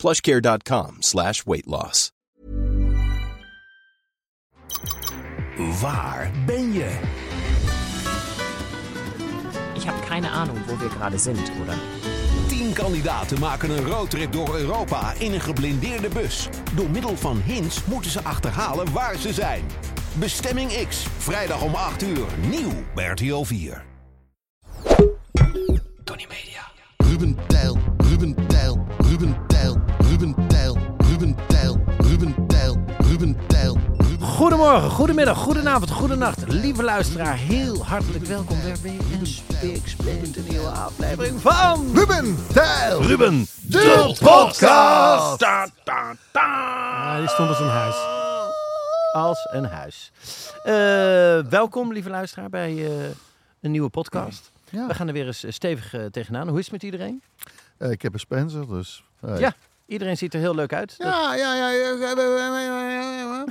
plushcare.com slash weight loss. Waar ben je? Ich habe keine Ahnung, wo wir gerade sind, oder? Tien kandidaten maken een roadtrip door Europa in een geblindeerde bus. Door middel van hints moeten ze achterhalen waar ze zijn. Bestemming X, vrijdag om 8 uur, nieuw bij RTL 4. Tony Media. Ruben Tijl, Ruben Tijl, Ruben Tijl, Ruben Tijl, Ruben Tijl, Ruben Tijl, Ruben Tijl. Goedemorgen, goedemiddag, goedenacht, goedenacht. Lieve luisteraar, heel hartelijk welkom bij weer een Big Splint, een nieuwe aflevering van... Ruben Tijl, Ruben, de podcast. Ja, die stond als een huis. Als een huis. Eh, welkom, lieve luisteraar, bij eh, een nieuwe podcast. Ja. We gaan er weer eens eh, stevig eh, tegenaan. Hoe is het met iedereen? Eh, ik heb een Spencer, dus... eh, Ja, iedereen ziet er heel leuk uit. Dat- Ja, ja, ja. ja, ja, ja, ja, ja, ja.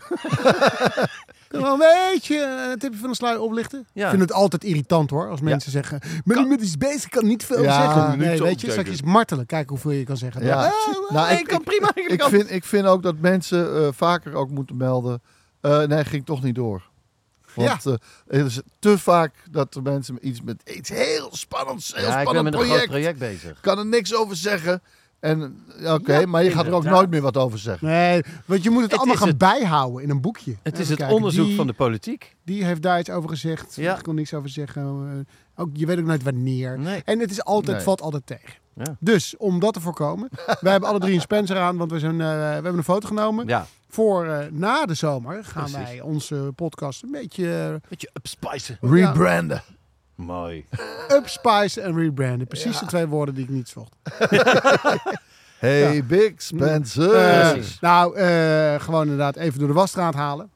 Kun je wel een beetje eh, een tipje van de sluier oplichten? Ja. Ik vind het altijd irritant hoor, als mensen zeggen... Maar met iets bezig kan niet veel Ja, zeggen. Nee, weet je, straks is martelen. Kijk hoeveel je kan zeggen. Ja. Ah, Nou, nee, ik, kan prima. Ik, kan- vind, ik vind ook dat mensen eh, vaker ook moeten melden. eh, nee, ging toch niet door. Want eh, het is te vaak dat de mensen iets met iets heel spannends, heel ja, ik ben spannend een project, groot project bezig. kan er niks over zeggen. En oké, Ja, maar je gaat er ook nooit meer wat over zeggen. Nee, want je moet het, Het allemaal gaan het- bijhouden in een boekje. Het is het kijken, onderzoek die- van de politiek. Die heeft daar iets over gezegd. Ja. Ik kon niks over zeggen. Eh, ook, je weet ook nooit wanneer. Nee. En het is altijd, Nee. valt altijd tegen. Ja. Dus om dat te voorkomen. wij hebben alle drie een Spencer aan, want we, zijn, eh, we hebben een foto genomen. Ja, Voor eh, na de zomer gaan Precies. wij onze podcast een beetje eh, beetje upspicen. Rebranden. Mooi. upspice en rebranden. Precies de twee woorden die ik niet zocht. Hey Big Spencer. Eh, nou, eh, gewoon inderdaad even door de wasstraat halen.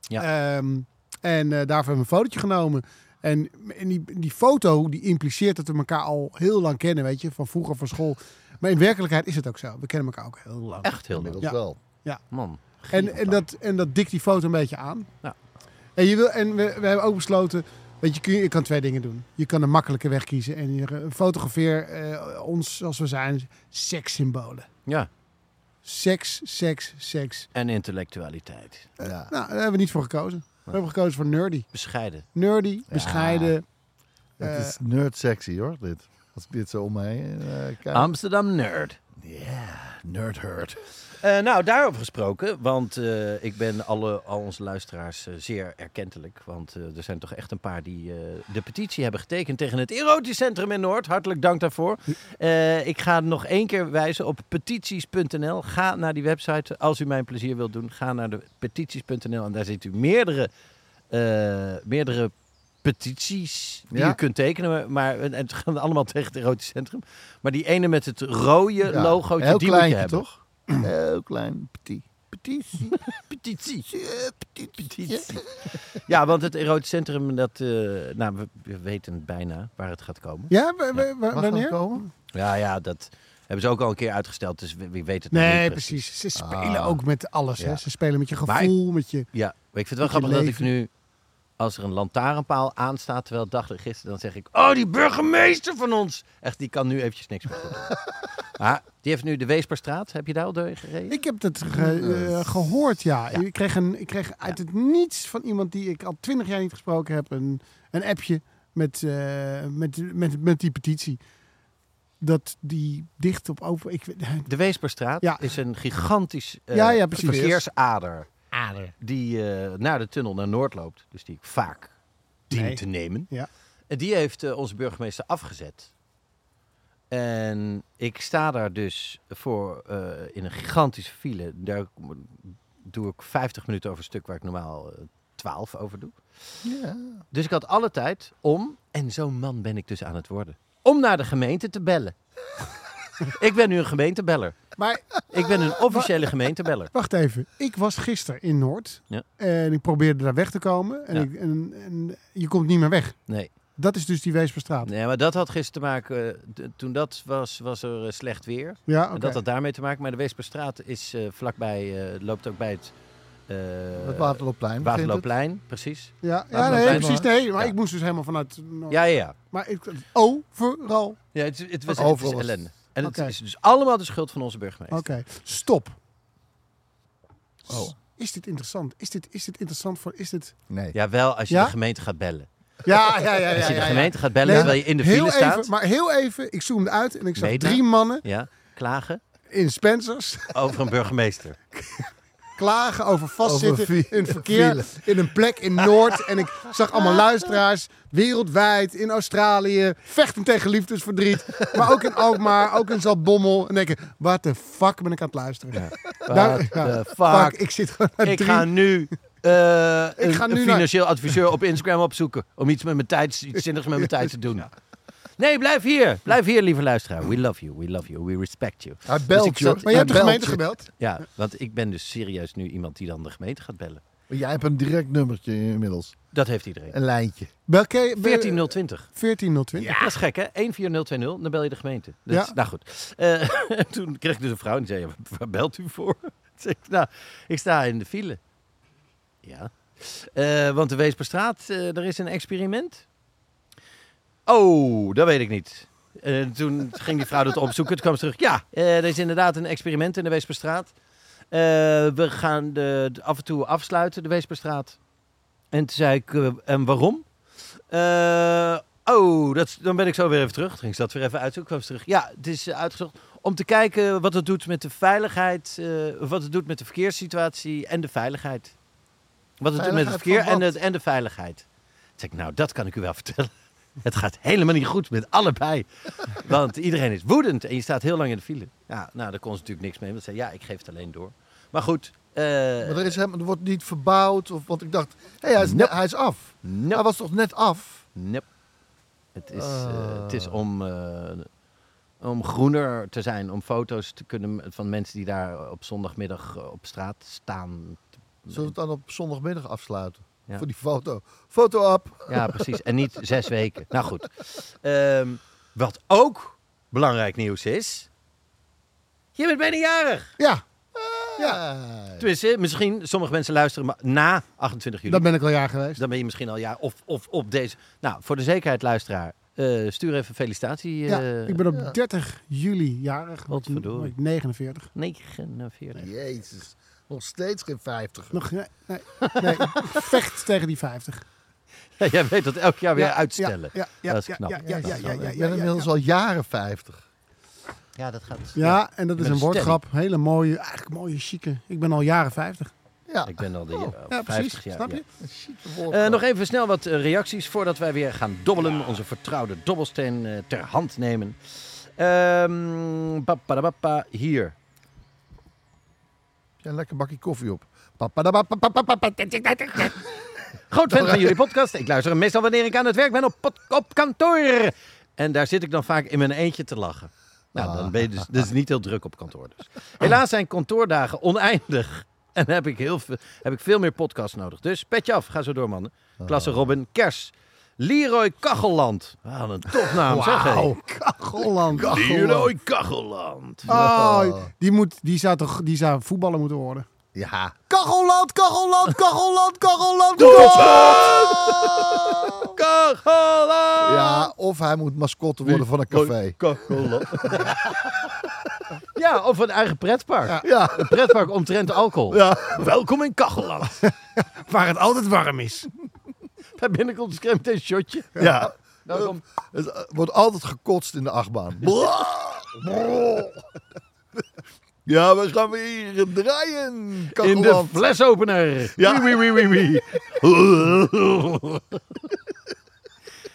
Ja. Ehm, en eh, daarvoor hebben we een fotootje genomen. En, en die, die foto die impliceert dat we elkaar al heel lang kennen, weet je, van vroeger van school. Maar in werkelijkheid is het ook zo. We kennen elkaar ook heel lang. Echt heel Ja. wel. Man. En, en, dat, en dat dikt die foto een beetje aan. Ja. En, je wil, en we, we hebben ook besloten, weet je, kun je, je kan twee dingen doen. Je kan een makkelijke weg kiezen en je eh, fotografeer eh, ons zoals we zijn, sekssymbolen. Ja, Seks, seks, seks. en intellectualiteit. Ja. Nou, daar hebben we niet voor gekozen. We hebben gekozen voor nerdy. Bescheiden. Nerdy, bescheiden. Het Eh, is nerd sexy hoor, dit. Als ik dit zo om mij heen eh, kijk. Amsterdam nerd. nerd hurt. Eh, nou, daarover gesproken, want eh, ik ben alle, al onze luisteraars eh, zeer erkentelijk. Want er zijn toch echt een paar die de petitie hebben getekend tegen het erotisch centrum in Noord. Hartelijk dank daarvoor. Ik ga nog één keer wijzen op petities.nl. Ga naar die website als u mij een plezier wilt doen. Ga naar de petities.nl en daar ziet u meerdere, meerdere petities die Ja. u kunt tekenen. Maar, en het gaan allemaal tegen het erotisch centrum. Maar die ene met het rode Heel die moet je kleintje, hebben. toch? Heel klein, petit. Petitie. Petitie. petit, Petitie. Ja, want het erotisch centrum, dat, eh, nou, we, we weten bijna waar het gaat komen. ja, dat wanneer? komen? Ja, ja, dat hebben ze ook al een keer uitgesteld, dus wie, weet het nog Nee, niet precies. Ze spelen Ah. ook met alles. Hè? Ja. Ze spelen met je gevoel, met je... Ja, maar ik vind het wel grappig dat ik nu, als er een lantaarnpaal aanstaat, terwijl dag gisteren, dan zeg ik, oh, die burgemeester van ons. Echt, die kan nu eventjes niks meer goed doen. Maar die heeft nu de Weesperstraat, heb je daar al doorheen gereden? Ik heb het ge- eh, gehoord, ja. Ja. Ik, kreeg een, ik kreeg uit het niets van iemand die ik al twintig jaar niet gesproken heb... een, een appje met, eh, met, met, met die petitie. Dat die dicht op over... Ik, weet- De Weesperstraat Ja. is een gigantisch eh, Ja, ja, precies. verkeersader. Ader. die eh, naar de tunnel naar Noord loopt. Dus die ik vaak dien Nee. te nemen. Ja. En die heeft eh, onze burgemeester afgezet. En ik sta daar dus voor eh, in een gigantische file. Daar doe ik 50 minuten over een stuk waar ik normaal eh 12 over doe. Ja. Dus ik had alle tijd om, en zo'n man ben ik dus aan het worden, om naar de gemeente te bellen. Ik ben nu een gemeentebeller. Maar Ik ben een officiële gemeentebeller. wacht even. Ik was gisteren in Noord. Ja. En ik probeerde daar weg te komen. En, Ja. ik, en, en je komt niet meer weg. Nee. Dat is dus die Weesperstraat. nee, maar dat had gisteren te maken... eh, toen dat was, was er eh, slecht weer. Ja, En dat had daarmee te maken. Maar de Weesperstraat is eh, vlakbij... eh, loopt ook bij het... eh, Het Waterloopplein. Waterloopplein, precies. Ja, ja nee, precies. Nee, maar Ja. ik moest dus helemaal vanuit... Noord. Ja, ja, ja. Maar ik, overal. ja het, het was, Overal het is was- ellende. En het is dus allemaal de schuld van onze burgemeester. Oké, stop. Oh. Is dit interessant? Is dit, is dit interessant voor... Is dit... Nee. Ja, wel als je Ja? de gemeente gaat bellen. Ja, ja, ja. ja, Als je de gemeente gaat bellen Nee, terwijl je in de heel file staat. even, Maar heel even, ik zoomde uit en ik zag drie mannen Ja, klagen in Spencers over een burgemeester. klagen over vastzitten Over in verkeer file. in een plek in Noord. En ik zag allemaal luisteraars wereldwijd, in Australië, vechten tegen liefdesverdriet. Maar ook in Alkmaar, ook in Zaltbommel. En denken, wat de fuck ben ik aan het luisteren? Ja, the fuck? ik zit gewoon naar Ik drie... ga nu eh, een, ga nu een naar- financieel adviseur op Instagram opzoeken. Om iets met mijn tijd, iets zinnigs met mijn tijd te doen. Nee, blijf hier. Blijf hier, lieve luisteraar. We love you, we love you, we respect you. Hij Dus belt zat- Maar je hebt de gemeente je. gebeld. Ja, want ik ben dus serieus nu iemand die dan de gemeente gaat bellen. Jij hebt een direct nummertje inmiddels. Dat heeft iedereen. Een lijntje. Welke? 14020. 14020. Dat is gek, hè? 14020, dan bel je de gemeente. Dat is- Ja. nou goed. Eh, toen kreeg ik dus een vrouw die zei, ja, waar belt u voor? Ik, nou, ik sta in de file. Ja. Eh, want de Weesperstraat, eh er is een experiment. Oh, dat weet ik niet. Eh, toen ging die vrouw dat opzoeken. Toen kwam ze terug. Ja, eh, er is inderdaad een experiment in de Weesperstraat. Eh, we gaan de, de- af en toe afsluiten, de Weesperstraat. En toen zei ik, en waarom? Oh, dat, dan ben ik zo weer even terug. Toen ging ze dat weer even uitzoeken. kwam ze terug. Ja, het is uitgezocht om te kijken wat het doet met de veiligheid. wat het doet met de verkeerssituatie en de veiligheid. Wat het doet met het verkeer en, het, en de veiligheid. Toen zei ik, nou, dat kan ik u wel vertellen. Het gaat helemaal niet goed met allebei. Want iedereen is woedend en je staat heel lang in de file. Ja, nou, daar kon ze natuurlijk niks mee. Want ze zei, ja, ik geef het alleen door. Maar goed. eh, Maar er, is hem, er wordt niet verbouwd. Of, want ik dacht, hé, hij, is net- hij is af. nope. Hij was toch net af? Nope. Het is, eh, Ah. het is om, eh, om groener te zijn, om foto's te kunnen van mensen die daar op zondagmiddag op straat staan. Zullen we het dan op zondagmiddag afsluiten? Ja. Voor die foto. Foto op. Ja, precies. En niet zes weken. Nou goed. Ehm, wat ook belangrijk nieuws is. Je bent bijna jarig. Ja, Ja. Tenminste, misschien sommige mensen luisteren maar na 28 juli. dan ben ik al jaar geweest. Dan ben je misschien al jaar of, of op deze. Nou, voor de zekerheid, luisteraar, eh, stuur even felicitatie. Ja, eh, ik ben op ja. 30 juli jarig. Wat verdorie. word ik 49. 49. Jezus. Nog steeds geen 50. Nog, nee, nee, vecht tegen die 50. Ja, jij weet dat elk jaar weer Ja, uitstellen. Ja, ja, Dat is ja, knap. Ja, ja, ja, ja, ja, ik ja, ben ja, inmiddels ja. al jaren 50. Ja, dat gaat. Ja, en dat is een woordgrap. Hele mooie, eigenlijk mooie, chique. Ik ben al jaren 50. Ja, Ik ben al de, Oh, eh, Ja, 50 precies. jaar. Snap ja. je? een chique woord. Eh, nog even snel wat eh, reacties voordat wij weer gaan dobbelen. Onze vertrouwde dobbelsteen eh, ter hand nemen. Papadabapa, hier. Ja, een lekker bakje koffie op. Groot fan van jullie podcast. Ik luister hem meestal wanneer ik aan het werk ben op, op kantoor. En daar zit ik dan vaak in mijn eentje te lachen. Nou, dan ben je dus, dus niet heel druk op kantoor. Dus. Helaas zijn kantoordagen oneindig. En heb ik, heel veel, heb ik veel meer podcasts nodig. Dus petje af, ga zo door mannen. Klasse Robin, Kers. Leroy Kachelland. Wat een topnaam zeg hé. Wauw, Kachelland. Leroy Kachelland. Oh, die, moet, die, zou toch, die zou voetballer moeten worden. Ja. Kachelland, Kachelland, Kachelland, Kachelland. Kachelland. ja, of hij moet mascotte worden van een café. Kachelland. ja, of een eigen pretpark. Ja. Een pretpark omtrent alcohol. Ja. Welkom in Kachelland. Waar het altijd warm is. Binnenkomt dus meteen een shotje. Ja. Welkom. Het eh, wordt altijd gekotst in de achtbaan. Ja, we gaan weer draaien. In de flesopener. Ja. Wee, wee, wee, wee, wee.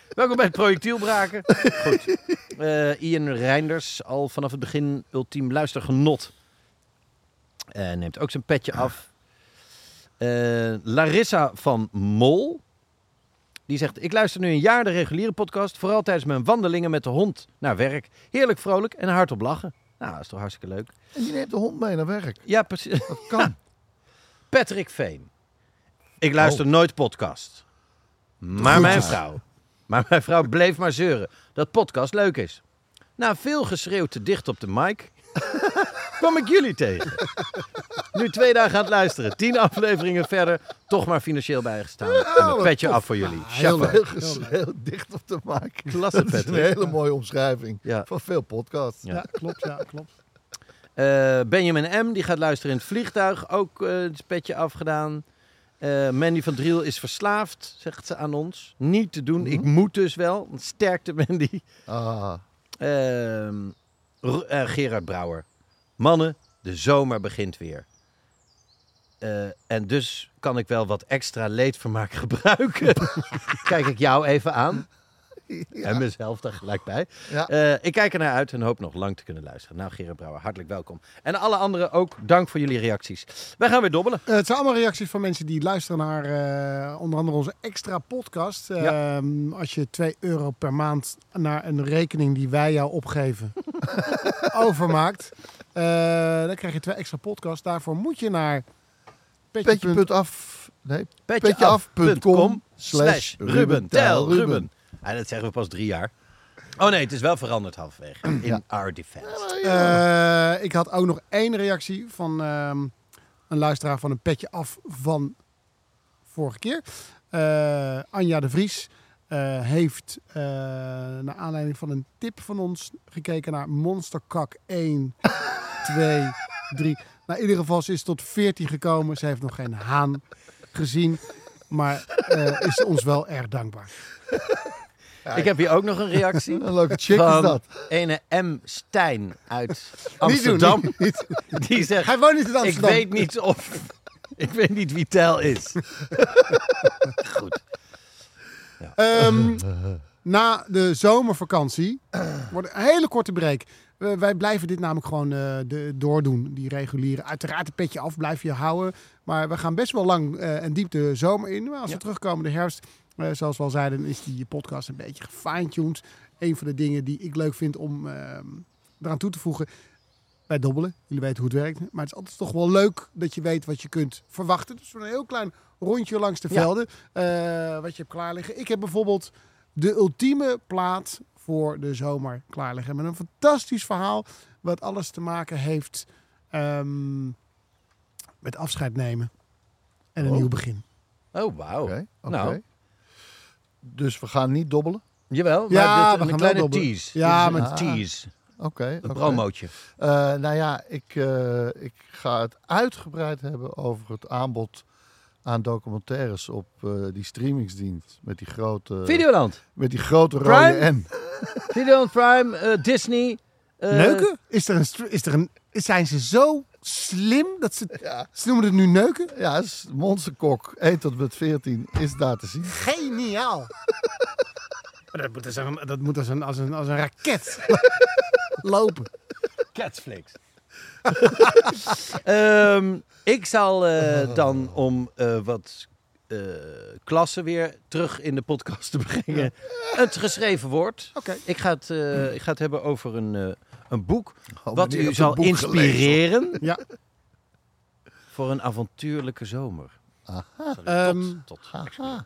Welkom bij het projectielbraken. Goed. Eh, Ian Reinders, al vanaf het begin ultiem luistergenot. Eh, neemt ook zijn petje af. Larissa van Mol. Die zegt, ik luister nu een jaar de reguliere podcast. Vooral tijdens mijn wandelingen met de hond naar werk. Heerlijk vrolijk en hardop lachen. Nou, dat is toch hartstikke leuk. En die neemt de hond mee naar werk. Ja, precies. Dat kan. Patrick Veen. Ik luister nooit podcast. Maar mijn vrouw. Maar mijn vrouw bleef maar zeuren dat podcast leuk is. Na veel geschreeuw te dicht op de mic kwam ik jullie tegen. Nu twee dagen aan het luisteren. Tien afleveringen verder. Toch maar financieel bijgestaan. En een petje tof. af voor jullie. heel Chapeau. Heel geschreeuwd, dicht op de maak. Klasse, Dat is een hele mooie omschrijving Ja. van veel podcasts. Ja. Ja, klopt, ja, klopt. Eh, Benjamin M. die gaat luisteren in het vliegtuig. Ook eh, het petje afgedaan. Eh, Mandy van Driel is verslaafd, zegt ze aan ons. Niet te doen. Ik moet dus wel. Sterkte Mandy. Ah, Ehm, eh, Gerard Brouwer. Mannen, de zomer begint weer. Eh, en dus kan ik wel wat extra leedvermaak gebruiken. Kijk ik jou even aan. En mezelf daar gelijk bij. Ja. Eh, ik kijk er naar uit en hoop nog lang te kunnen luisteren. Nou, Gerard Brouwer, hartelijk welkom. En alle anderen ook, dank voor jullie reacties. Wij gaan weer dobbelen. Eh, het zijn allemaal reacties van mensen die luisteren naar onder andere onze extra podcast. Ehm, Als je 2 euro per maand naar een rekening die wij jou opgeven overmaakt, dan krijg je twee extra podcasts. Daarvoor moet je naar petje. Petje af. Nee, Petjeaf.com slash Ruben. Tel Ruben. En dat zeggen we pas drie jaar. Oh nee, het is wel veranderd halverwege. In Ja. our defense. Eh, ik had ook nog één reactie van ehm, een luisteraar van een petje af van vorige keer. Eh, Anja de Vries eh, heeft eh, naar aanleiding van een tip van ons gekeken naar Monsterkak 1, 2, 3. Nou, in ieder geval, ze is tot 14 gekomen. Ze heeft nog geen haan gezien. Maar eh, is ons wel erg dankbaar. Ik heb hier ook nog een reactie. Een leuke chick is dat. ene M. Stijn uit Niet doen, Amsterdam. niet- niet- Die zegt, Hij woont niet in ik Amsterdam. weet niet of... Ik weet niet wie Tel is. Ehm, na de zomervakantie wordt een hele korte break. Wij blijven dit namelijk gewoon eh, de, doordoen, die reguliere. Uiteraard een petje af blijf je houden. Maar we gaan best wel lang eh, en diep de zomer in. Maar als we terugkomen de herfst, eh, zoals we al zeiden, is die podcast een beetje gefine-tuned. Een van de dingen die ik leuk vind om ehm, eraan toe te voegen. Wij dobbelen, jullie weten hoe het werkt. Maar het is altijd toch wel leuk dat je weet wat je kunt verwachten. Dus een heel klein rondje langs de Ja. velden. eh, wat je hebt klaar liggen. Ik heb bijvoorbeeld de ultieme plaat voor de zomer klaar liggen. Met een fantastisch verhaal. Wat alles te maken heeft ehm, met afscheid nemen. En een Oh. nieuw begin. Oh, wauw. Oké, oké. Nou. Dus we gaan niet dobbelen? Jawel, maar Ja, dit, we een gaan kleine wel dobbelen. tease. Ja, maar- een tease. Oké. Een oké. promootje. Eh, nou ja, ik, eh, ik ga het uitgebreid hebben over het aanbod aan documentaires op eh, die streamingsdienst. Met die grote, Videoland. met die grote rode? N. Videoland Prime, eh, Disney. eh, neuken? Is er een, is er een, zijn ze zo slim dat ze, Ja. ze noemen het nu neuken? Ja, Monsterkok 1 tot en met 14 is daar te zien. Geniaal. Maar dat moet als een, dat moet als een, als een, als een raket lopen. Catflix. Ehm, ik zal eh, dan om eh, wat eh, klassen weer terug in de podcast te brengen. Het geschreven woord. Oké. Ik, ga het, eh, ik ga het hebben over een, eh, een boek Oh, wat u zal inspireren Ja. voor een avontuurlijke zomer. Aha. Sorry, Ehm, tot, tot. Aha.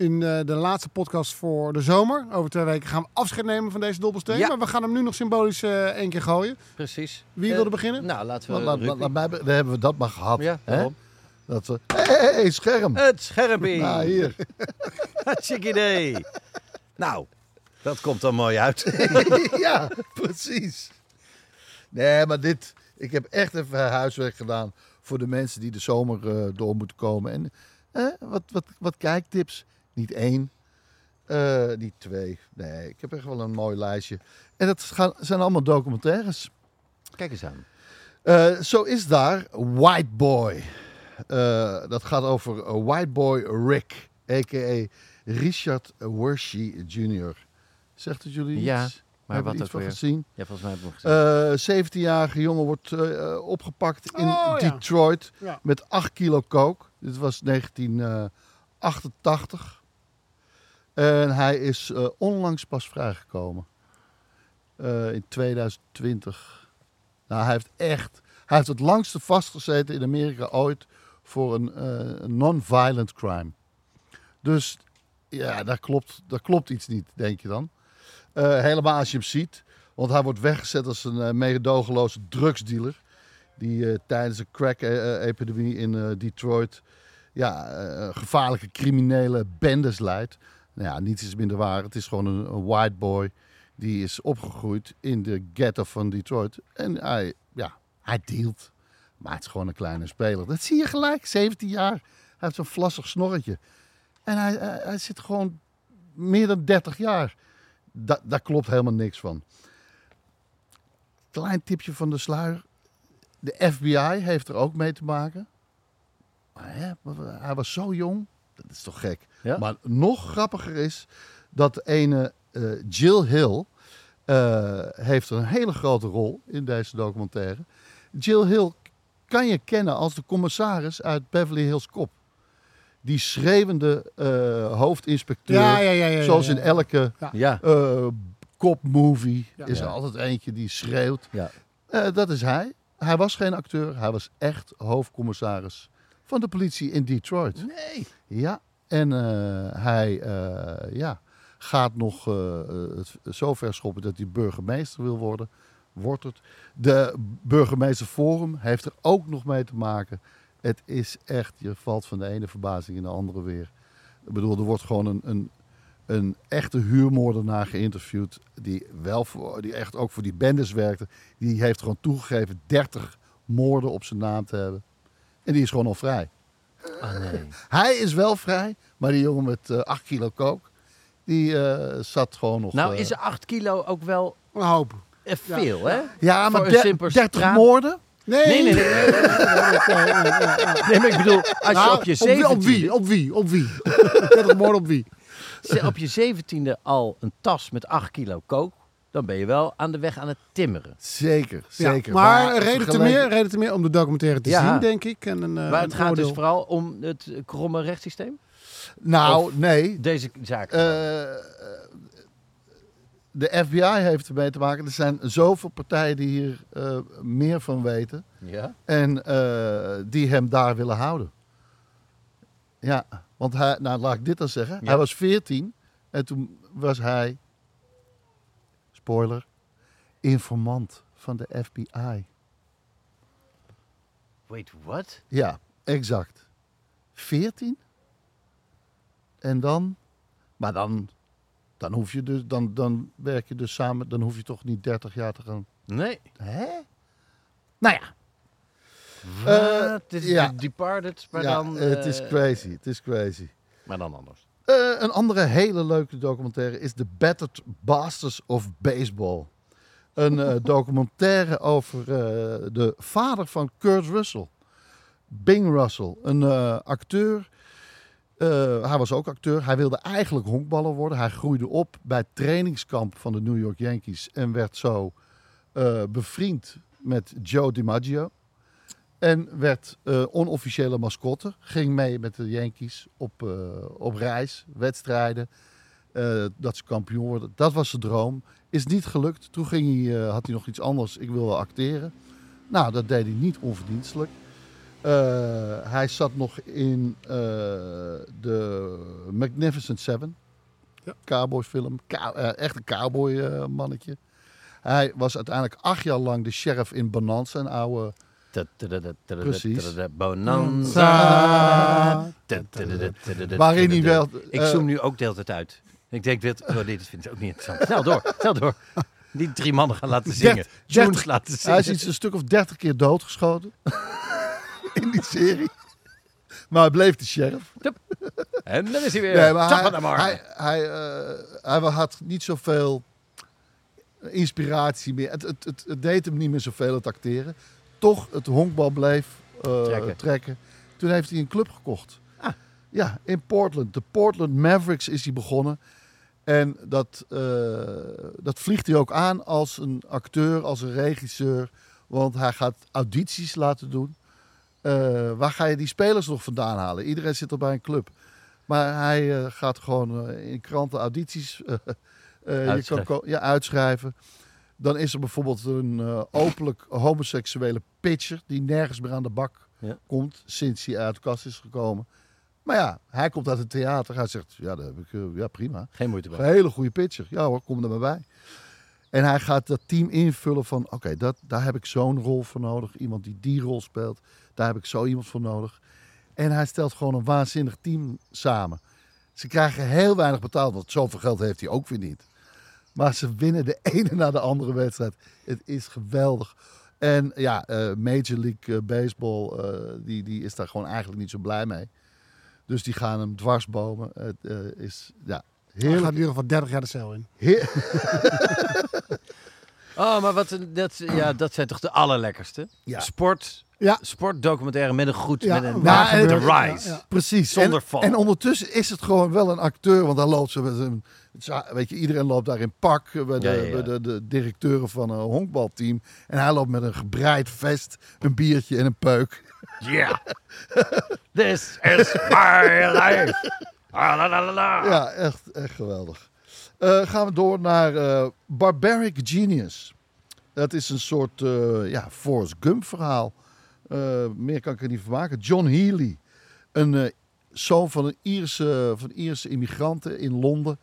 In eh, de laatste podcast voor de zomer, over twee weken, gaan we afscheid nemen van deze dobbelsteen. Ja. Maar we gaan hem nu nog symbolisch eh één keer gooien. Precies. Wie Eh, wilde beginnen? Nou, laten we... Laat- laat- Dan hebben we dat maar gehad. ja, hè? Dat we... Hé, hey, hey, scherm. Het schermpie. Nou, hier. Hartstikke idee. Nou, dat komt dan mooi uit. ja, precies. Nee, maar dit... Ik heb echt even huiswerk gedaan voor de mensen die de zomer eh, door moeten komen. En eh, wat, wat, wat kijktips. Niet één, eh, niet twee. Nee, ik heb echt wel een mooi lijstje. En dat gaan, zijn allemaal documentaires. Kijk eens aan. Eh, zo is daar White Boy. Eh, dat gaat over White Boy Rick, a.k.a. Richard Worshey Jr. Zegt het jullie iets? Ja, maar Hebben wat we ook iets van weer? gezien? Ja, volgens mij heb ik hem gezien. Eh 17-jarige jongen wordt opgepakt in Oh, ja. Detroit Ja. met 8 kilo coke. Dit was 1988. En hij is eh, onlangs pas vrijgekomen. Eh, in 2020. Nou, hij heeft echt... Hij heeft het langste vastgezeten in Amerika ooit voor een, eh, non-violent crime. Dus ja, daar klopt, daar klopt iets niet, denk je dan. Helemaal als je hem ziet. Want hij wordt weggezet als een meedogenloze drugsdealer. Die tijdens een crack-epidemie in Detroit ja, gevaarlijke criminele bendes leidt. Nou ja, niets is minder waar. Het is gewoon een, white boy die is opgegroeid in de ghetto van Detroit. En hij, ja, hij dealt. Maar het is gewoon een kleine speler. Dat zie je gelijk, 17 jaar. Hij heeft zo'n vlassig snorretje. En hij, hij, hij zit gewoon meer dan 30 jaar. Da daar klopt helemaal niks van. Klein tipje van de sluier. De FBI heeft er ook mee te maken. Maar hè, hij was zo jong. Dat is toch gek. Ja? Maar nog grappiger is dat de ene eh, Jill Hill eh, heeft een hele grote rol in deze documentaire. Jill Hill kan je kennen als de commissaris uit Beverly Hills Cop. Die schreeuwende eh, hoofdinspecteur. Ja, ja, ja, ja, ja, zoals ja. in elke Ja. eh cop-movie Ja. is er Ja. altijd eentje die schreeuwt. Ja. Dat is hij. Hij was geen acteur, hij was echt hoofdcommissaris van de politie in Detroit. Nee. Ja, en eh, hij eh, ja, gaat nog het zo ver schoppen dat hij burgemeester wil worden. Wordt het. De burgemeesterforum heeft er ook nog mee te maken. Het is echt, je valt van de ene verbazing in de andere weer. Ik bedoel, er wordt gewoon een, een, een echte huurmoordenaar geïnterviewd. Die, wel voor, die echt ook voor die bendes werkte. Die heeft gewoon toegegeven 30 moorden op zijn naam te hebben. En die is gewoon al vrij. Ah, nee. Hij is wel vrij, maar die jongen met eh 8 kilo kook, die eh, zat gewoon nog... Nou eh, is 8 kilo ook wel Een hoop. eh, veel, hè? ja, maar der- simpel 30 straat- moorden? Nee, Nee, nee, nee. Nee, nee maar ik bedoel, als je Nou, op je wie- zeventiende... op wie? Op wie? Op wie? 30 moorden op wie? op je zeventiende al een tas met 8 kilo kook, dan ben je wel aan de weg aan het timmeren. Zeker, Ja, zeker. maar reden te, meer, reden te meer om de documentaire te Ja. zien, denk ik. En een, eh, maar het een gaat dus vooral om het kromme rechtssysteem? Nou, Of- nee. Deze zaak. Eh, de FBI heeft ermee te maken. Er zijn zoveel partijen die hier eh, meer van weten. ja? En eh, die hem daar willen houden. Ja, want hij, nou laat ik dit dan zeggen. Ja. Hij was 14 en toen was hij, spoiler, informant van de FBI. Wait, what? Ja, exact. 14? En dan, maar dan, dan hoef je dus, dan, dan werk je dus samen, dan hoef je toch niet 30 jaar te gaan. Nee. Hè? Nou ja, Wat? Dit is ja. Departed, maar ja dan... het is eh, crazy, het is crazy. Maar dan anders. Eh, een andere hele leuke documentaire is The Battered Bastards of Baseball. Een eh, documentaire over eh, de vader van Kurt Russell. Bing Russell, een acteur. Hij was ook acteur. Hij wilde eigenlijk honkballer worden. Hij groeide op bij het trainingskamp van de New York Yankees en werd zo bevriend met Joe DiMaggio. En werd eh, onofficiële mascotte. Ging mee met de Yankees op, eh, op reis, wedstrijden. eh, dat ze kampioen worden. Dat was zijn droom. Is niet gelukt. Toen ging hij, had hij nog iets anders. Ik wil wel acteren. Nou, dat deed hij niet onverdienstelijk. Hij zat nog in de Magnificent Seven. Ja. Cowboysfilm. Cow- eh, echt een cowboy mannetje. Hij was uiteindelijk acht jaar lang de sheriff in Bonanza, een oude Precies. Bonanza. Waarin hij wel. Ik zoom nu ook de hele uit. Ik denk, dit, dit vind ik ook niet interessant. Snel door, snel door. Die drie mannen gaan laten zingen. Laten Hij zingen. is iets een stuk of dertig keer doodgeschoten. in die serie. Maar hij bleef de sheriff. En dan is hij weer. Nee, maar hij, hij, hij, hij had niet zoveel inspiratie meer. Het, het, het, het deed hem niet meer zoveel, het acteren. Toch, het honkbal bleef eh, Trekken. trekken. Toen heeft hij een club gekocht. Ah. Ja, in Portland. De Portland Mavericks is hij begonnen. En dat, eh, dat vliegt hij ook aan als een acteur, als een regisseur. Want hij gaat audities laten doen. Eh, waar ga je die spelers nog vandaan halen? Iedereen zit er bij een club. Maar hij gaat gewoon in kranten audities je kan ja, uitschrijven. Dan is er bijvoorbeeld een eh, openlijk homoseksuele pitcher die nergens meer aan de bak Ja. komt sinds hij uit de kast is gekomen. Maar ja, hij komt uit het theater. Hij zegt, ja, dat heb ik, eh, ja prima. Geen moeite Een bij. hele goede pitcher. Ja hoor, kom er maar bij. En hij gaat dat team invullen van, oké, dat daar heb ik zo'n rol voor nodig. Iemand die die rol speelt, daar heb ik zo iemand voor nodig. En hij stelt gewoon een waanzinnig team samen. Ze krijgen heel weinig betaald, want zoveel geld heeft hij ook weer niet. Maar ze winnen de ene na de andere wedstrijd. Het is geweldig. En ja, eh, Major League eh, Baseball, eh, die, die is daar gewoon eigenlijk niet zo blij mee. Dus die gaan hem dwarsbomen. Het eh, is ja, Hij gaat in ieder geval 30 jaar de cel in. Heer- Oh, maar wat een, dat, ja, dat zijn toch de allerlekkerste? Ja. Sport, Ja. sportdocumentaire met een goed, Ja, met een waar The gebeurt- Rise. ja, ja. Precies. Zonder en, val. En ondertussen is het gewoon wel een acteur. Want dan loopt ze met een... Weet je, iedereen loopt daar in pak. eh, Bij de, Ja, ja, ja. Bij de, de directeuren van een honkbalteam. En hij loopt met een gebreid vest, een biertje en een peuk. Yeah. This is my life. Ah, la, la, la, la. Ja, echt, echt geweldig. Eh, gaan we door naar eh, Barbaric Genius. Dat is een soort eh, ja, Forrest Gump verhaal. Eh, meer kan ik er niet van maken. John Healy, een eh, zoon van een Ierse, van Ierse immigranten in Londen,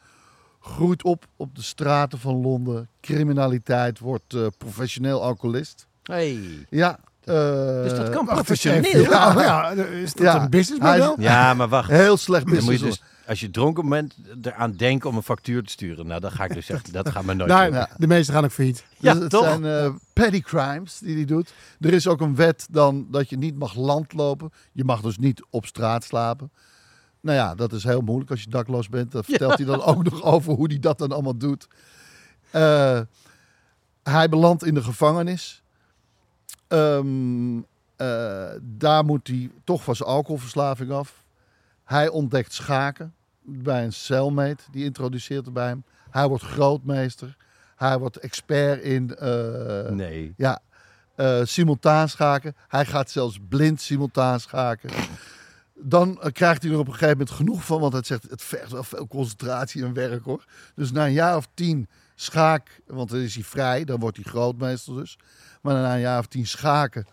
groeit op op de straten van Londen. Criminaliteit, wordt eh, professioneel alcoholist. Hey. Ja. eh, Dus dat kan professioneel. Ja, ja, is dat Ja. een businessmodel? Ja, maar wacht. Heel slecht business. Als je dronken bent, eraan denken om een factuur te sturen. Nou, dat ga ik dus echt, dat gaat me nooit Nee, lukken. Ja. de meeste gaan ook failliet. Ja, Dus het toch? zijn eh, petty crimes die hij doet. Er is ook een wet dan dat je niet mag landlopen. Je mag dus niet op straat slapen. Nou ja, dat is heel moeilijk als je dakloos bent. Dat vertelt hij dan ook nog over hoe hij dat dan allemaal doet. Eh, hij belandt in de gevangenis. Ehm, eh, daar moet hij toch van zijn alcoholverslaving af. Hij ontdekt schaken bij een cellmate. Die introduceert er bij hem. Hij wordt grootmeester. Hij wordt expert in eh, Nee. ja, eh, simultaan schaken. Hij gaat zelfs blind simultaan schaken. Dan eh, krijgt hij er op een gegeven moment genoeg van, want hij zegt het vergt wel veel concentratie en werk hoor. Dus na een jaar of tien schaak, want dan is hij vrij, dan wordt hij grootmeester dus. Maar na een jaar of tien schaken,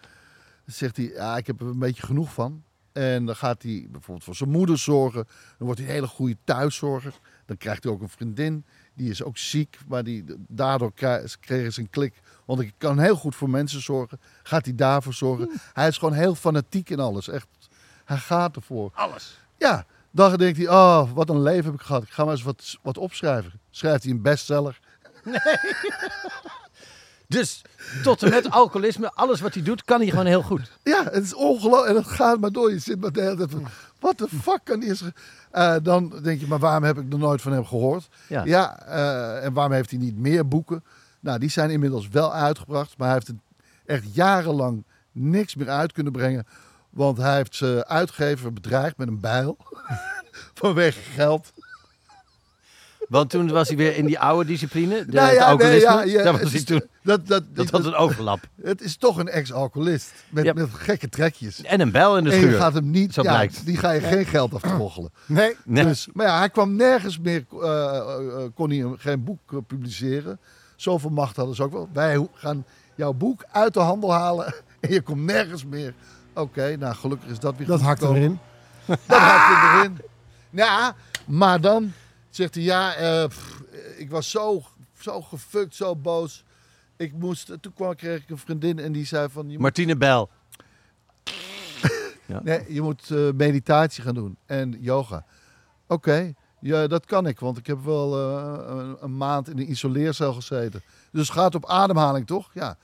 zegt hij, ja, ik heb er een beetje genoeg van. En dan gaat hij bijvoorbeeld voor zijn moeder zorgen. Dan wordt hij een hele goede thuiszorger. Dan krijgt hij ook een vriendin. Die is ook ziek, maar die, daardoor kregen ze een klik. Want ik kan heel goed voor mensen zorgen. Gaat hij daarvoor zorgen? Hij is gewoon heel fanatiek in alles. Echt, hij gaat ervoor. Alles. Ja, dan denkt hij, oh, wat een leven heb ik gehad. Ik ga maar eens wat, wat opschrijven. Schrijft hij een bestseller. Dus tot en met alcoholisme, alles wat hij doet, kan hij gewoon heel goed. Ja, het is ongelooflijk. En het gaat maar door. Je zit maar de hele tijd van, wat de fuck kan die eens... ge- Eh, dan denk je, maar waarom heb ik nog nooit van hem gehoord? Ja. Ja, eh, en waarom heeft hij niet meer boeken? Nou, die zijn inmiddels wel uitgebracht. Maar hij heeft echt jarenlang niks meer uit kunnen brengen. Want hij heeft zijn uitgever bedreigd met een bijl. Vanwege geld. Want toen was hij weer in die oude discipline, de, Nou ja, nee, ja, ja, Daar was hij toen. Dat, dat, Dat had een overlap. het is toch een ex-alcoholist. Met, Ja. met gekke trekjes. En een bel in de en je schuur. gaat hem niet... Zo ja, blijkt. Die ga je geen geld aftroggelen. Nee. Nee. Dus, maar ja, hij kwam nergens meer, eh, kon hij een- geen boek publiceren. Zoveel macht hadden ze ook wel. Wij gaan jouw boek uit de handel halen en je komt nergens meer. Oké, nou gelukkig is dat weer Dat hakt erin. Dat hakt erin. Ja, maar dan zegt hij, ja, eh, pff, ik was zo, zo gefukt, zo boos. Ik moest, toen kwam, kreeg ik een vriendin en die zei van, je moet Martine Bel. Nee, je moet eh, meditatie gaan doen en yoga. Oké, ja, dat kan ik, want ik heb wel eh, een, een maand in een isoleercel gezeten. Dus het gaat op ademhaling, toch? Ja.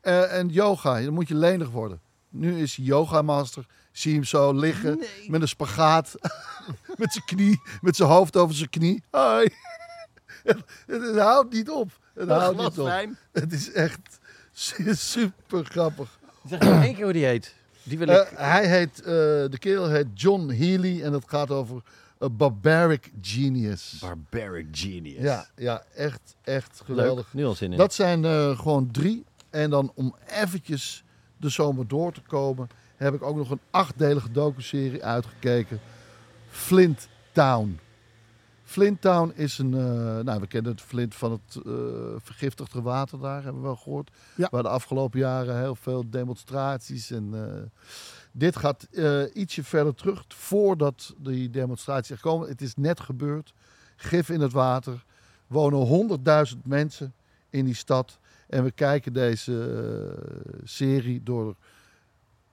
Eh, en yoga, dan moet je lenig worden. Nu is hij yogamaster. Zie hem zo liggen met een spagaat. met zijn knie, met zijn hoofd over zijn knie. Hoi. het, het, het houdt niet op. Het houdt Wat niet op. fijn. Het is echt su- super grappig. Zeg nog één keer hoe die heet. Die wil ik. Eh, hij heet, eh, de kerel heet John Healy en het gaat over a barbaric genius. Barbaric Genius. ja, ja, echt, echt geweldig. Leuk. Nu al zin in. Dat zijn eh, gewoon drie. En dan om eventjes de zomer door te komen, heb ik ook nog een achtdelige docuserie uitgekeken. Flint Town. Flint Town is een, eh, nou we kennen het Flint van het eh, vergiftigde water daar, hebben we wel gehoord. Ja. Waar de afgelopen jaren heel veel demonstraties en eh, dit gaat ietsje verder terug voordat die demonstraties er komen. Het is net gebeurd. Gif in het water. Wonen 100.000 mensen in die stad. En we kijken deze serie door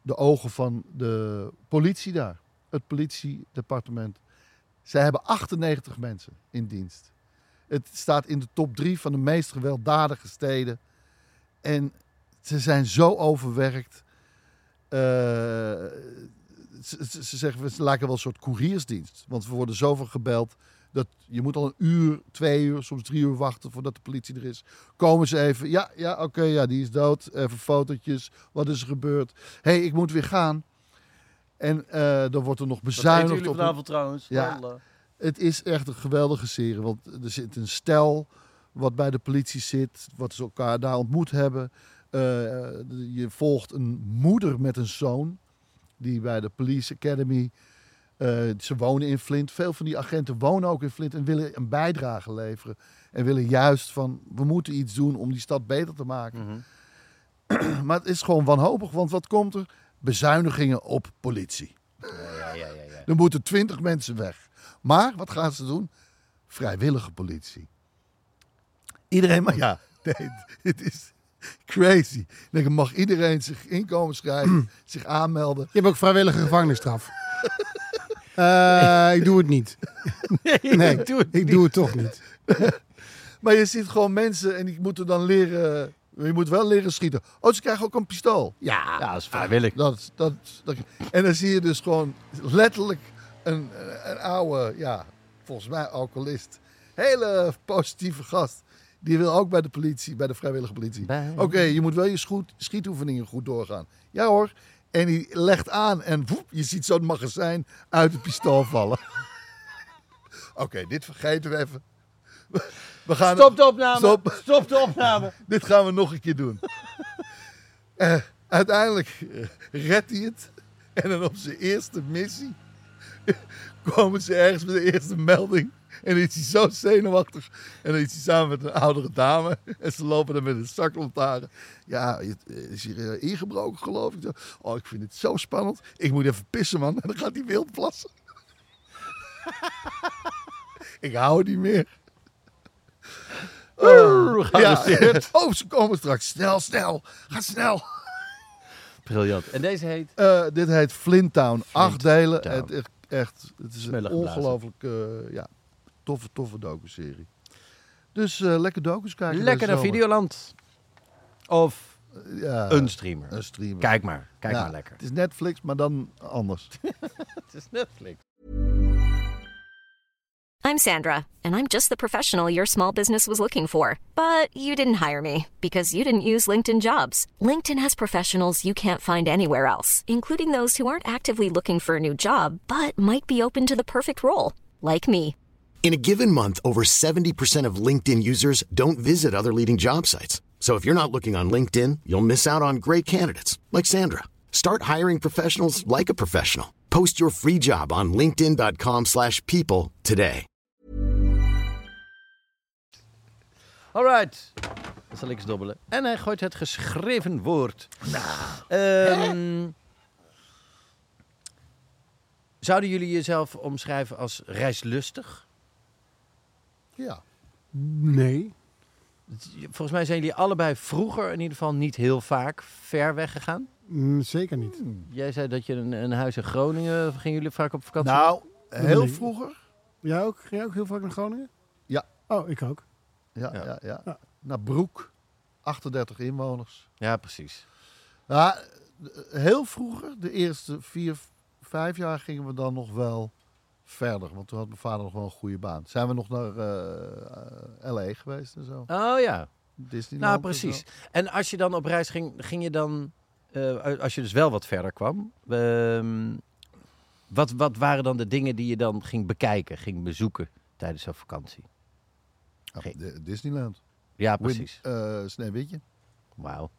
de ogen van de politie daar. Het politiedepartement. Zij hebben 98 mensen in dienst. Het staat in de top 3 van de meest gewelddadige steden. En ze zijn zo overwerkt. Eh, ze zeggen, we lijken wel een soort couriersdienst. Want we worden zoveel gebeld dat je moet al een uur, twee uur, soms drie uur wachten voordat de politie er is. Komen ze even, ja, ja, oké, ja, die is dood. Even fotootjes, wat is er gebeurd? Hé, hey, ik moet weer gaan. En eh, dan wordt er nog bezuinigd op... een- trouwens? Ja. het is echt een geweldige serie. Want er zit een stel wat bij de politie zit. Wat ze elkaar daar ontmoet hebben. Eh, je volgt een moeder met een zoon. Die bij de Police Academy. Eh, ze wonen in Flint. Veel van die agenten wonen ook in Flint. En willen een bijdrage leveren. En willen juist van. We moeten iets doen om die stad beter te maken. maar het is gewoon wanhopig. Want wat komt er? Bezuinigingen op politie. Ja, ja, ja, ja. Er moeten twintig mensen weg. Maar wat gaan ze doen? Vrijwillige politie. Iedereen, maar ja, nee, het is crazy. Ik denk, mag iedereen zich inkomen schrijven, zich aanmelden. Je hebt ook vrijwillige gevangenisstraf. Eh, ik doe het niet. Nee, ik doe het ik doe het toch niet. Maar je ziet gewoon mensen en die moeten dan leren. Je moet wel leren schieten. Oh, ze krijgen ook een pistool. Ja, Ja, dat is vrijwillig. Dat, dat, dat, en dan zie je dus gewoon letterlijk een, een oude, ja, volgens mij alcoholist. Hele positieve gast. Die wil ook bij de politie, bij de vrijwillige politie. Oké, je moet wel je schoet, schietoefeningen goed doorgaan. Ja hoor. En die legt aan en woep, je ziet zo'n magazijn uit het pistool vallen. Oké, dit vergeten we even. We gaan, Stop de opname! Stop. Stop de opname! dit gaan we nog een keer doen. Eh, uiteindelijk eh, redt hij het. En dan op zijn eerste missie komen ze ergens met de eerste melding. En dan is hij zo zenuwachtig. En dan is hij samen met een oudere dame. En ze lopen dan met een zaklantaarn. Ja, het is hier eh, ingebroken geloof ik. Oh, ik vind het zo spannend. Ik moet even pissen man. En dan gaat hij wild plassen. ik hou het niet meer. Oh, gearresteerd. Oh, ze komen straks. Snel, snel. Ga snel. Briljant. En deze heet? Eh, dit heet Flint Town. Acht delen. Het, echt, echt, het is een ongelooflijk eh, ja, toffe, toffe docu-serie. Dus eh, lekker docus kijken. Lekker naar. Videoland. Of Ja, een streamer. een streamer. Kijk maar. Kijk Ja, maar lekker. Het is Netflix, maar dan anders. Het is Netflix. I'm Sandra, and I'm just the professional your small business was looking for. But you didn't hire me because you didn't use LinkedIn jobs. LinkedIn has professionals you can't find anywhere else, including those who aren't actively looking for a new job but might be open to the perfect role, like me. In a given month, over 70% of LinkedIn users don't visit other leading job sites. So if you're not looking on LinkedIn, you'll miss out on great candidates like Sandra. Start hiring professionals like a professional. Post your free job on linkedin.com/people slash people today. Alright. Dan zal ik eens dobbelen. En hij gooit het geschreven woord. Ehm, zouden jullie jezelf omschrijven als reislustig? Ja. Nee. Volgens mij zijn jullie allebei vroeger in ieder geval niet heel vaak ver weg gegaan. Mm, zeker niet. Jij zei dat je een, een huis in Groningen, gingen jullie vaak op vakantie? Nou, heel Nee. vroeger. Jij ook? Ga jij ook heel vaak naar Groningen? Ja. Oh, ik ook. Ja, Ja. ja. Ja, Ja. Naar Broek. 38 inwoners. Ja, precies. Ja, heel vroeger, de eerste vier, vijf jaar, gingen we dan nog wel verder. Want toen had mijn vader nog wel een goede baan. Zijn we nog naar eh, LA geweest en zo. Oh ja, Disneyland nou precies. En als je dan op reis ging, ging je dan, eh, als je dus wel wat verder kwam, ehm, wat, wat waren dan de dingen die je dan ging bekijken, ging bezoeken tijdens zo'n vakantie? Ah, Disneyland. Ja, Win- precies. eh, Sneeuwwitje. Wauw.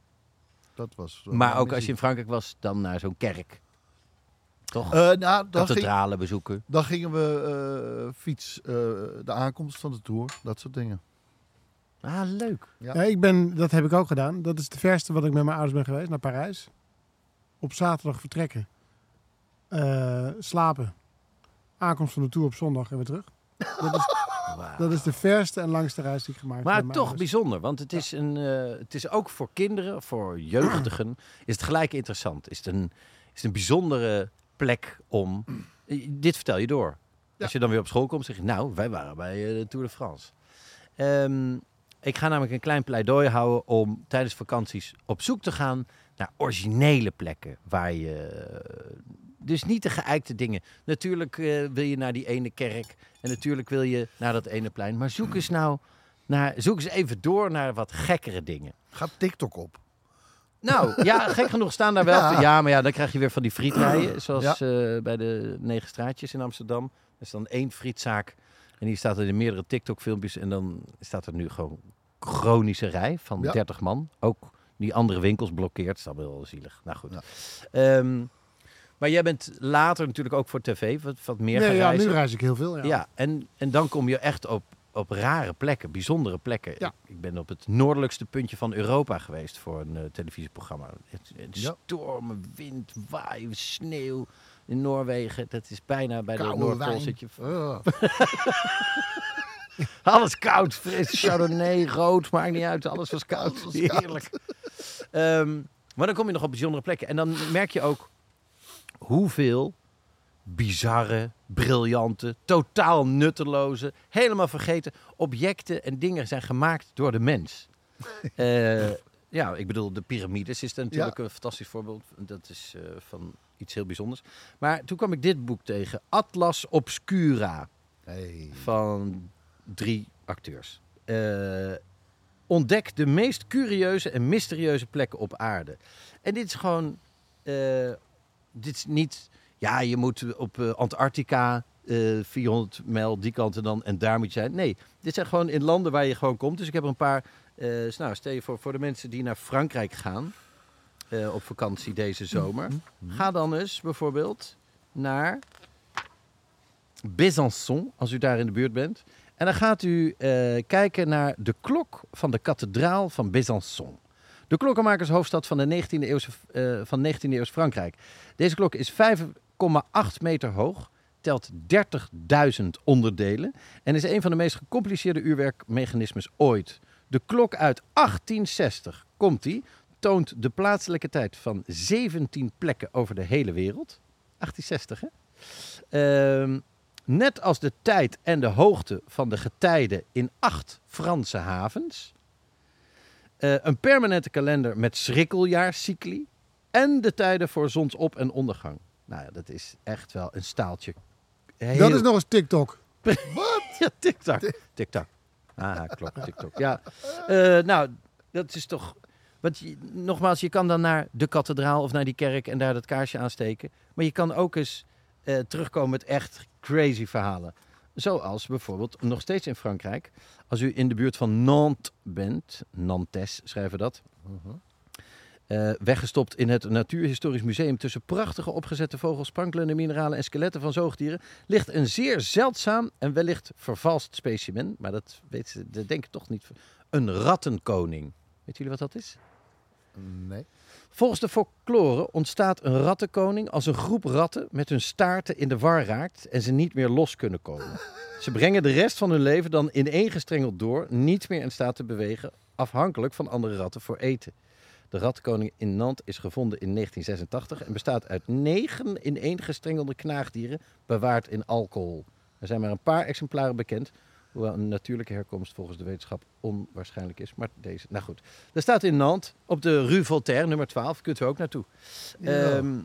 Dat was... eh, Maar ook als je in Frankrijk was, dan naar zo'n kerk. Toch? Eh, nou, dan, ging- bezoeken. dan gingen we eh, fiets, eh, de aankomst van de Tour, dat soort dingen. Ah, leuk. Ja. Ja, ik ben, dat heb ik ook gedaan. Dat is het verste wat ik met mijn ouders ben geweest, naar Parijs. Op zaterdag vertrekken. Eh, slapen. Aankomst van de Tour op zondag en weer terug. Dat is, dat is de verste en langste reis die ik gemaakt heb. Maar toch ouders. bijzonder, want het is, een, eh, het is ook voor kinderen, voor jeugdigen, is het gelijk interessant. Is het een, is het een bijzondere plek om... Dit vertel je door. Als je dan weer op school komt, zeg je, nou, wij waren bij eh, de Tour de France. Ehm, ik ga namelijk een klein pleidooi houden om tijdens vakanties op zoek te gaan naar originele plekken. Waar je, eh, dus niet de geëikte dingen. Natuurlijk eh, wil je naar die ene kerk en natuurlijk wil je naar dat ene plein. Maar zoek eens nou naar, zoek eens even door naar wat gekkere dingen. Ga TikTok op. Nou, ja, gek genoeg staan daar wel. Ja, Ja. maar ja, dan krijg je weer van die frietrijen. Zoals Ja. eh, bij de Negen Straatjes in Amsterdam. Er is dan één frietzaak. En die staat er in meerdere TikTok-filmpjes. En dan staat er nu gewoon chronische rij van Ja. 30 man. Ook die andere winkels blokkeert. Dat is dan wel zielig. Nou goed. Ehm, maar jij bent later natuurlijk ook voor tv wat, wat meer Nee, gaan ja, nu reis ik heel veel. Ja. Ja, en, en dan kom je echt op, op rare plekken, bijzondere plekken. Ja. Ik, ik ben op het noordelijkste puntje van Europa geweest voor een eh, televisieprogramma. Het, het Ja. Stormen, wind, waaien, sneeuw in Noorwegen. Dat is bijna bij de Noordpool zit je. Alles koud, fris, chardonnay, rood, maakt niet uit. Alles was koud. Alles was koud. Heerlijk. Ehm, maar dan kom je nog op bijzondere plekken. En dan merk je ook hoeveel bizarre, briljante, totaal nutteloze, helemaal vergeten objecten en dingen zijn gemaakt door de mens. Eh, ja, ik bedoel, de piramides is natuurlijk een fantastisch voorbeeld. Dat is eh, van iets heel bijzonders. Maar toen kwam ik dit boek tegen, Atlas Obscura Hey. van drie acteurs. Eh, ontdek de meest curieuze en mysterieuze plekken op aarde. En dit is gewoon... dit is niet... Ja, je moet op eh, Antarctica eh 400 mijl die kant en dan... En daar moet je zijn. Nee, dit zijn gewoon in landen waar je gewoon komt. Dus ik heb er een paar... eh, nou, stel je voor, voor de mensen die naar Frankrijk gaan... op vakantie deze zomer. Ga dan eens bijvoorbeeld naar Besançon, als u daar in de buurt bent. En dan gaat u kijken naar de klok van de kathedraal van Besançon. De klokkenmakershoofdstad van de 19e eeuwse, van 19e eeuws Frankrijk. Deze klok is 5,8 meter hoog, telt 30.000 onderdelen en is een van de meest gecompliceerde uurwerkmechanismes ooit. De klok uit 1860, komt die, toont de plaatselijke tijd van 17 plekken over de hele wereld. 1860, hè? Ehm, net als de tijd en de hoogte van de getijden in acht Franse havens. Eh, een permanente kalender met schrikkeljaarcycli. En de tijden voor zonsop- en ondergang. Nou ja, dat is echt wel een staaltje. Heel... Dat is nog eens TikTok. Ja, TikTok. TikTok. Ah, klopt, TikTok. Ja. Eh, nou, dat is toch... Want je, nogmaals, je kan dan naar de kathedraal of naar die kerk en daar dat kaarsje aansteken. Maar je kan ook eens eh, terugkomen met echt crazy verhalen. Zoals bijvoorbeeld, nog steeds in Frankrijk, als u in de buurt van Nantes bent, Nantes schrijven we dat, eh, weggestopt in het Natuurhistorisch Museum tussen prachtige opgezette vogels, sprankelende mineralen en skeletten van zoogdieren, ligt een zeer zeldzaam en wellicht vervalst specimen, maar dat, weet ze, dat denk ik toch niet, een rattenkoning. Weet jullie wat dat is? Nee. Volgens de folklore ontstaat een rattenkoning als een groep ratten met hun staarten in de war raakt en ze niet meer los kunnen komen. Ze brengen de rest van hun leven dan ineengestrengeld door, niet meer in staat te bewegen, afhankelijk van andere ratten voor eten. De rattenkoning in Nantes is gevonden in 1986 en bestaat uit negen ineengestrengelde knaagdieren bewaard in alcohol. Er zijn maar een paar exemplaren bekend, hoewel een natuurlijke herkomst volgens de wetenschap onwaarschijnlijk is. Maar deze, nou goed. Er staat in Nantes, op de Rue Voltaire, nummer 12, kunt u ook naartoe. Ja. Ehm,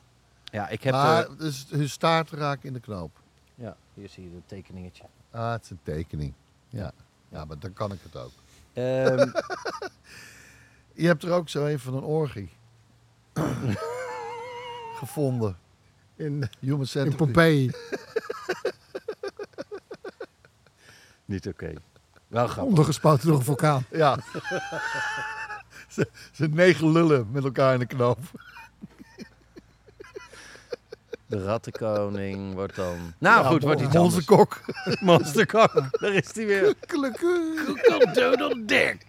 ja, ik heb... maar eh, dus hun staart raakt in de knoop. ja, hier zie je het tekeningetje. Ah, het is een tekening. Ja. ja, maar dan kan ik het ook. Ehm, Je hebt er ook zo een van een orgie gevonden. In, Human in Centipede. Pompeii. niet oké. Wel grappig. Ondergespoten door een vulkaan. Ja. Ze ze negen lullen met elkaar in de knoop. De rattenkoning wordt dan... Nou Ja, goed, wordt iets anders. Monsterkok. Monsterkok. Daar is hij weer. Donald Dick.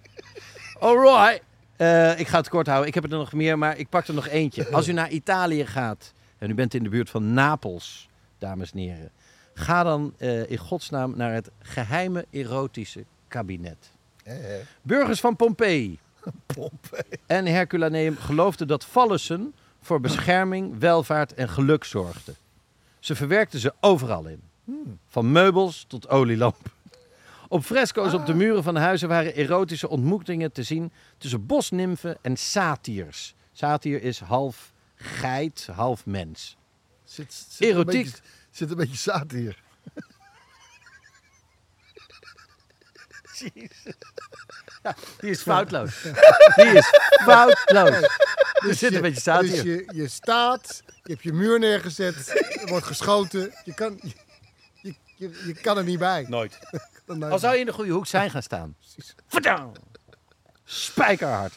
Alright. Eh, ik ga het kort houden. Ik heb er nog meer, maar ik pak er nog eentje. Als u naar Italië gaat en u bent in de buurt van Napels, dames en heren, ga dan eh, in godsnaam naar het geheime erotische kabinet. Burgers van Pompeii en Herculaneum geloofden dat Fallussen voor bescherming, welvaart en geluk zorgden. Ze verwerkten ze overal in. Van meubels tot olielamp. Op fresco's op de muren van de huizen waren erotische ontmoetingen te zien tussen bosnimfen en satiers. Satier is half geit, half mens. Zit, zit Erotiek. Een beetje, zit een beetje zaad hier. Die is foutloos. Die is foutloos. Er zit een beetje zaad Dus hier. je, je staat, je hebt je muur neergezet, er wordt geschoten. Je kan, je, je, kan er niet bij. Nooit. Dan nooit Al zou je in de goede hoek zijn gaan staan. Verdam. Spijkerhard.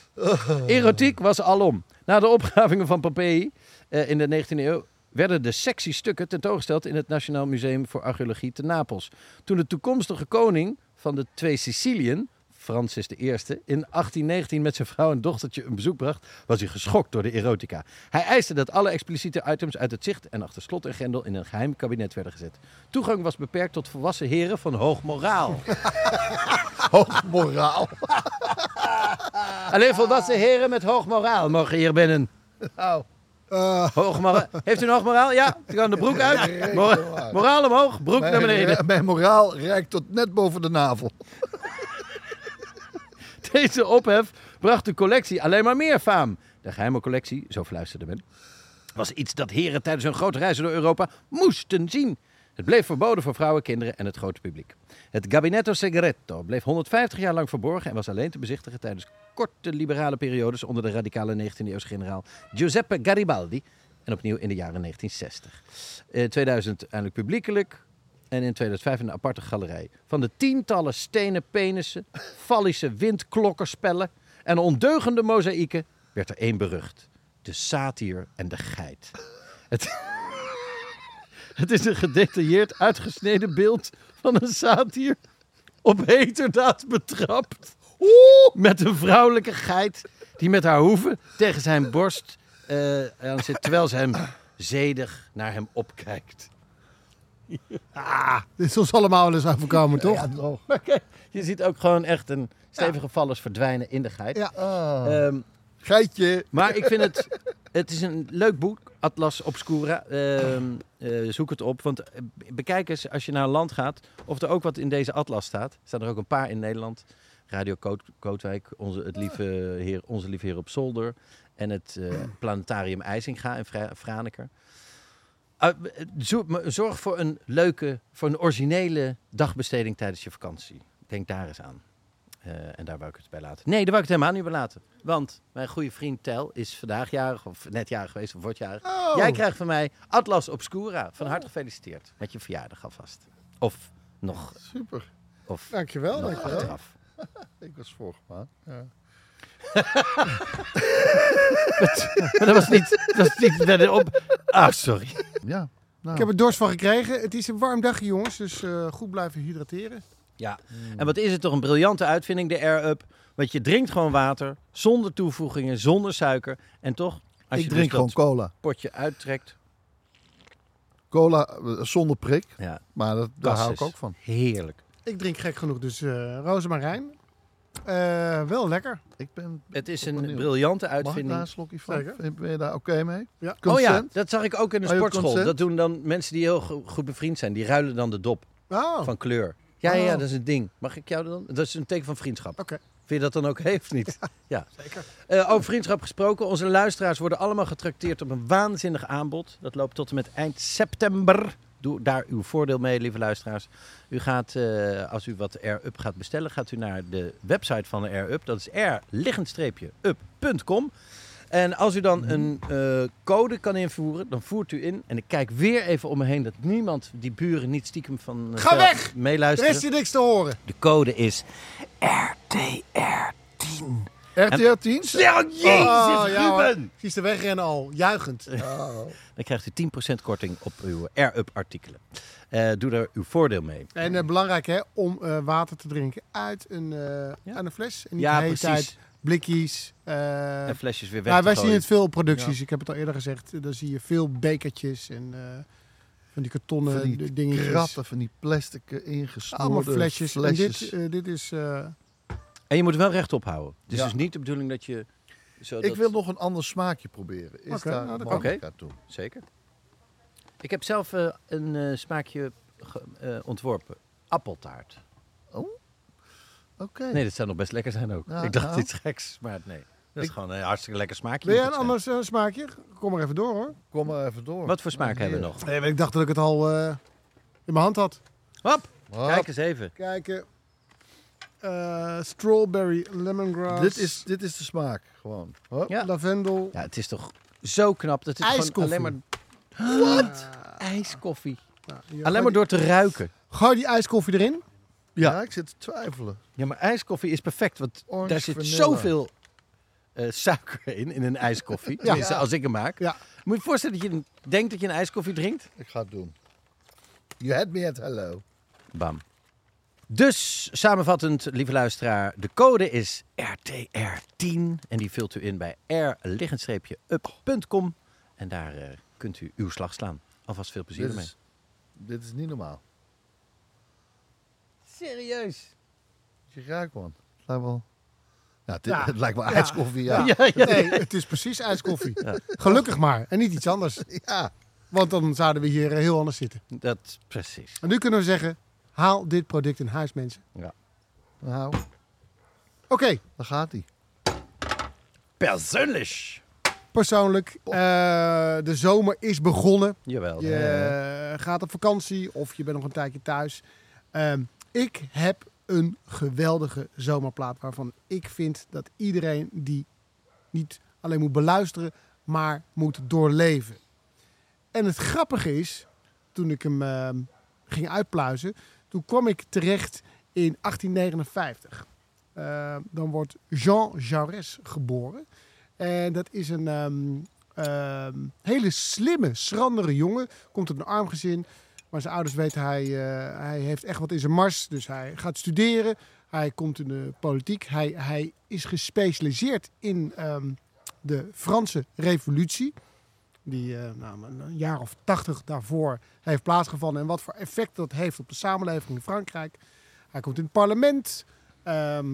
Erotiek was alom. Na de opgravingen van Pompeii eh, in de 19e eeuw werden de sexy stukken tentoongesteld in het Nationaal Museum voor Archeologie te Napels. Toen de toekomstige koning van de twee Siciliën, Francis I, in 1819 met zijn vrouw en dochtertje een bezoek bracht, was hij geschokt door de erotica. Hij eiste dat alle expliciete items uit het zicht en achter slot en grendel in een geheim kabinet werden gezet. Toegang was beperkt tot volwassen heren van hoog moraal. Hoog moraal. Alleen volwassen heren met hoog moraal mogen hier binnen. Nou, Hoog moraal. Heeft u een hoog moraal? Ja, u kan de broek uit. Mora- moraal omhoog, broek naar beneden. mijn, mijn moraal reikt tot net boven de navel. Deze ophef bracht de collectie alleen maar meer faam. De geheime collectie, zo fluisterde men, was iets dat heren tijdens hun grote reizen door Europa moesten zien. Het bleef verboden voor vrouwen, kinderen en het grote publiek. Het Gabinetto Segreto bleef 150 jaar lang verborgen en was alleen te bezichtigen tijdens korte liberale periodes onder de radicale 19e-eeuwse generaal Giuseppe Garibaldi en opnieuw in de jaren 1960. In 2000 eindelijk publiekelijk en in 2005 in een aparte galerij. Van de tientallen stenen penissen, fallische windklokkerspellen en ondeugende mozaïeken werd er één berucht. De satier en de geit. Het, het is een gedetailleerd uitgesneden beeld van een satier op heterdaad betrapt. Met een vrouwelijke geit die met haar hoeven tegen zijn borst aan zit, terwijl ze hem zedig naar hem opkijkt. Dit is ons allemaal wel eens overkomen, toch? Ja, toch. Je ziet ook gewoon echt een stevige vallers verdwijnen in de geit. Ja. Ah, Ehm, geitje. maar ik vind het, het is een leuk boek, Atlas Obscura. Ehm, eh, zoek het op, want eh, bekijk eens als je naar een land gaat of er ook wat in deze atlas staat. Er staan er ook een paar in Nederland. Radio Koot, Kootwijk, onze, het lieve heer, onze lieve heer op zolder en het eh, planetarium IJsinga in Fra- Franeker. Zo- maar zorg voor een leuke, voor een originele dagbesteding tijdens je vakantie. Denk daar eens aan. Eh, en daar wou ik het bij laten. Nee, daar wou ik het helemaal niet bij laten. Want mijn goede vriend Tel is vandaag jarig, of net jarig geweest, of wordt jarig. Oh. Jij krijgt van mij Atlas Obscura. Van harte gefeliciteerd met je verjaardag alvast. Of nog, Super. of Dankjewel, nog dankjewel. achteraf. Ik was vorige maand. Ja. Maar dat was niet, dat was niet op... Ah, sorry. ja. Nou, Ik heb er dorst van gekregen. Het is een warm dagje, jongens. Dus eh, goed blijven hydrateren. Ja, en wat is het toch een briljante uitvinding, de Air-Up. Want je drinkt gewoon water, zonder toevoegingen, zonder suiker. En toch, als ik je drink dus dat gewoon cola. potje uittrekt... Cola eh, zonder prik. Ja, Maar dat, daar hou ik ook van. Heerlijk. Ik drink gek genoeg dus eh rozemarijn. Eh, wel lekker. Ik ben... Het is een benieuwd. briljante Mag ik daar uitvinding. een slokje van? Zeker. Ben je daar oké mee? Ja. Oh ja, dat zag ik ook in de Oh, sportschool. Dat doen dan mensen die heel go- goed bevriend zijn. Die ruilen dan de dop Oh, van kleur. Ja, ja, Oh. dat is een ding. Mag ik jou dan? Dat is een teken van vriendschap. oké. Vind je dat dan ook heeft niet? Ja. Zeker. Eh, over vriendschap gesproken. Onze luisteraars worden allemaal getrakteerd op een waanzinnig aanbod. Dat loopt tot en met eind september. Doe daar uw voordeel mee, lieve luisteraars. U gaat, eh, als u wat Air-Up gaat bestellen, gaat u naar de website van de Air-Up. Dat is r-up.com. En als u dan een eh, code kan invoeren, dan voert u in. En ik kijk weer even om me heen dat niemand, die buren, niet stiekem van eh, Ga weg! Er meeluisteren. is hier niks te horen. De code is RTR10. RTL 10? Ja, jezus, Oh, ja. Ruben! Is er wegrennen al, juichend. Dan krijgt u 10% korting op uw Air-Up artikelen. Eh, doe er uw voordeel mee. En eh, belangrijk hè, om eh, water te drinken uit een, eh, uit een fles. En niet Ja, de hele precies. tijd blikjes. En flesjes weer weg ja, te wij zien het veel op producties. Ik heb het al eerder gezegd. Dan zie je veel bekertjes en eh, van die kartonnen Van die dingetjes. kratten, van die plastic ingesnoerde Allemaal flesjes. En flesjes. dit, eh, dit is... En je moet wel rechtop houden. Het is Ja. dus niet de bedoeling dat je... Zo Ik dat- wil nog een ander smaakje proberen. Is Oké, daar nou, mogelijkheid toe? Zeker. Ik heb zelf eh, een eh, smaakje ge- eh, ontworpen. Appeltaart. Oké. Nee, dat zou nog best lekker zijn ook. Ja, ik dacht nou. iets geks, maar nee. Dat is Ik- gewoon een hartstikke lekker smaakje. wil jij een het ander smaakje? Kom maar even door hoor. Kom maar even door. Wat voor smaak hebben we nog? Nee, maar ik dacht dat ik het al eh, in mijn hand had. Hop, Hop. kijk eens even. Kijken. Eh, strawberry, lemongrass. Dit is, dit is de smaak, gewoon. Hop. Ja. Lavendel. Ja, het is toch zo knap dat het gewoon IJskoffie. alleen maar... Wat? IJskoffie. Nou, hier, Alleen maar door te ruiken. Gooi die ijskoffie erin. Ja. ik zit te twijfelen. Ja, maar ijskoffie is perfect, want Orange daar zit vanilla. zoveel eh, suiker in, in een ijskoffie. Tenminste, als ik hem maak. Ja. Moet je je voorstellen dat je denkt dat je een ijskoffie drinkt? Ik ga het doen. You had me at hello. Bam. Dus, samenvattend, lieve luisteraar, de code is RTR10 en die vult u in bij r-up.com en daar eh, kunt u uw slag slaan. Alvast veel plezier Dit ermee. is, dit is niet normaal. Serieus? Je ruikt man. Het lijkt wel... Ja, dit, Ja. het lijkt wel Ja. ijskoffie, ja. Nee, het is precies ijskoffie. Gelukkig maar. En niet iets anders. Ja. Want dan zouden we hier eh, heel anders zitten. Dat, precies. En nu kunnen we zeggen, haal dit product in huis mensen. Nou, Oké, daar gaat hij. Persoonlijk. persoonlijk. eh, de zomer is begonnen. Jawel. Je gaat op vakantie of je bent nog een tijdje thuis. Ehm, ik heb een geweldige zomerplaat waarvan ik vind dat iedereen die niet alleen moet beluisteren, maar moet doorleven. En het grappige is, toen ik hem ehm, ging uitpluizen, toen kwam ik terecht in 1859. Eh, dan wordt Jean Jaurès geboren. En dat is een ehm, ehm, hele slimme, schrandere jongen. Komt uit een arm gezin. Maar zijn ouders weten, hij, eh, hij heeft echt wat in zijn mars. Dus hij gaat studeren. Hij komt in de politiek. Hij, hij is gespecialiseerd in ehm, de Franse revolutie. Die eh, nou, een- jaar of tachtig daarvoor heeft plaatsgevonden. En wat voor effect dat heeft op de samenleving in Frankrijk. Hij komt in het parlement. Ehm,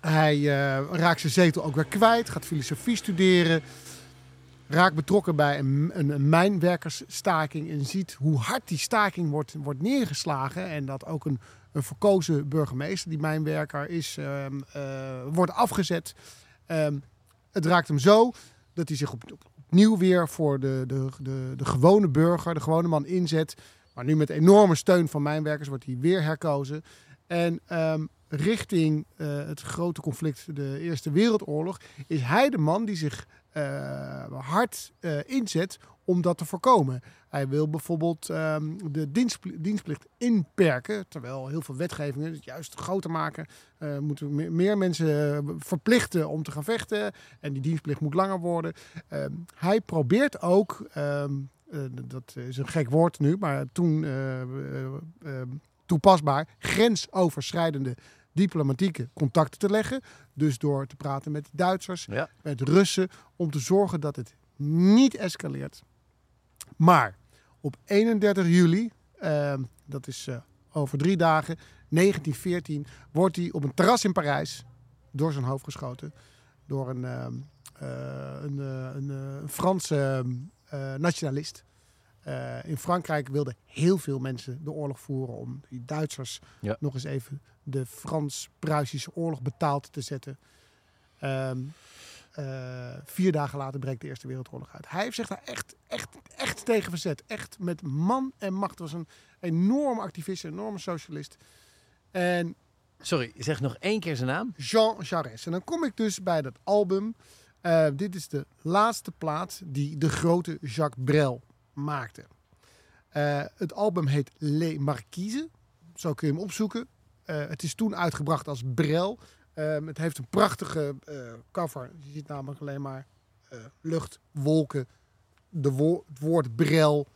hij eh, raakt zijn zetel ook weer kwijt. Gaat filosofie studeren. Raakt betrokken bij een, een, mijnwerkersstaking. En ziet hoe hard die staking wordt, wordt neergeslagen. En dat ook een, een verkozen burgemeester, die mijnwerker is, ehm, eh, wordt afgezet. Ehm, het raakt hem zo dat hij zich op, op- opnieuw weer voor de, de, de, de gewone burger, de gewone man inzet. Maar nu met enorme steun van mijnwerkers wordt hij weer herkozen. En ehm, richting eh, het grote conflict, de Eerste Wereldoorlog, is hij de man die zich eh, hard eh, inzet om dat te voorkomen. Hij wil bijvoorbeeld ehm, de dienstpli- dienstplicht inperken, terwijl heel veel wetgevingen het juist groter maken. Eh, moeten me- meer mensen eh, verplichten om te gaan vechten en die dienstplicht moet langer worden. Ehm, hij probeert ook, ehm, eh, dat is een gek woord nu, maar toen toepasbaar, grensoverschrijdende diplomatieke contacten te leggen. Dus door te praten met Duitsers, Ja. met Russen, om te zorgen dat het niet escaleert. Maar op 31 juli, ehm, dat is eh, over drie dagen, 1914, wordt hij op een terras in Parijs door zijn hoofd geschoten. Door een, ehm, eh, een, eh, een, Franse eh, nationalist. In Frankrijk wilden heel veel mensen de oorlog voeren om die Duitsers Ja. nog eens even de Frans-Pruisische oorlog betaald te zetten. Ehm, eh, vier dagen later breekt de Eerste Wereldoorlog uit. Hij heeft zich daar echt, echt, echt tegen verzet. Echt met man en macht. was een enorme activist, een enorme socialist. En Sorry, zeg nog één keer zijn naam. Jean Jaurès. En dan kom ik dus bij dat album. Eh, dit is de laatste plaat die de grote Jacques Brel maakte. Eh, het album heet Les Marquises. Zo kun je hem opzoeken. Het is toen uitgebracht als Brel. Ehm, het heeft een prachtige eh, cover. Je ziet namelijk alleen maar eh, lucht, wolken, de het woord brel.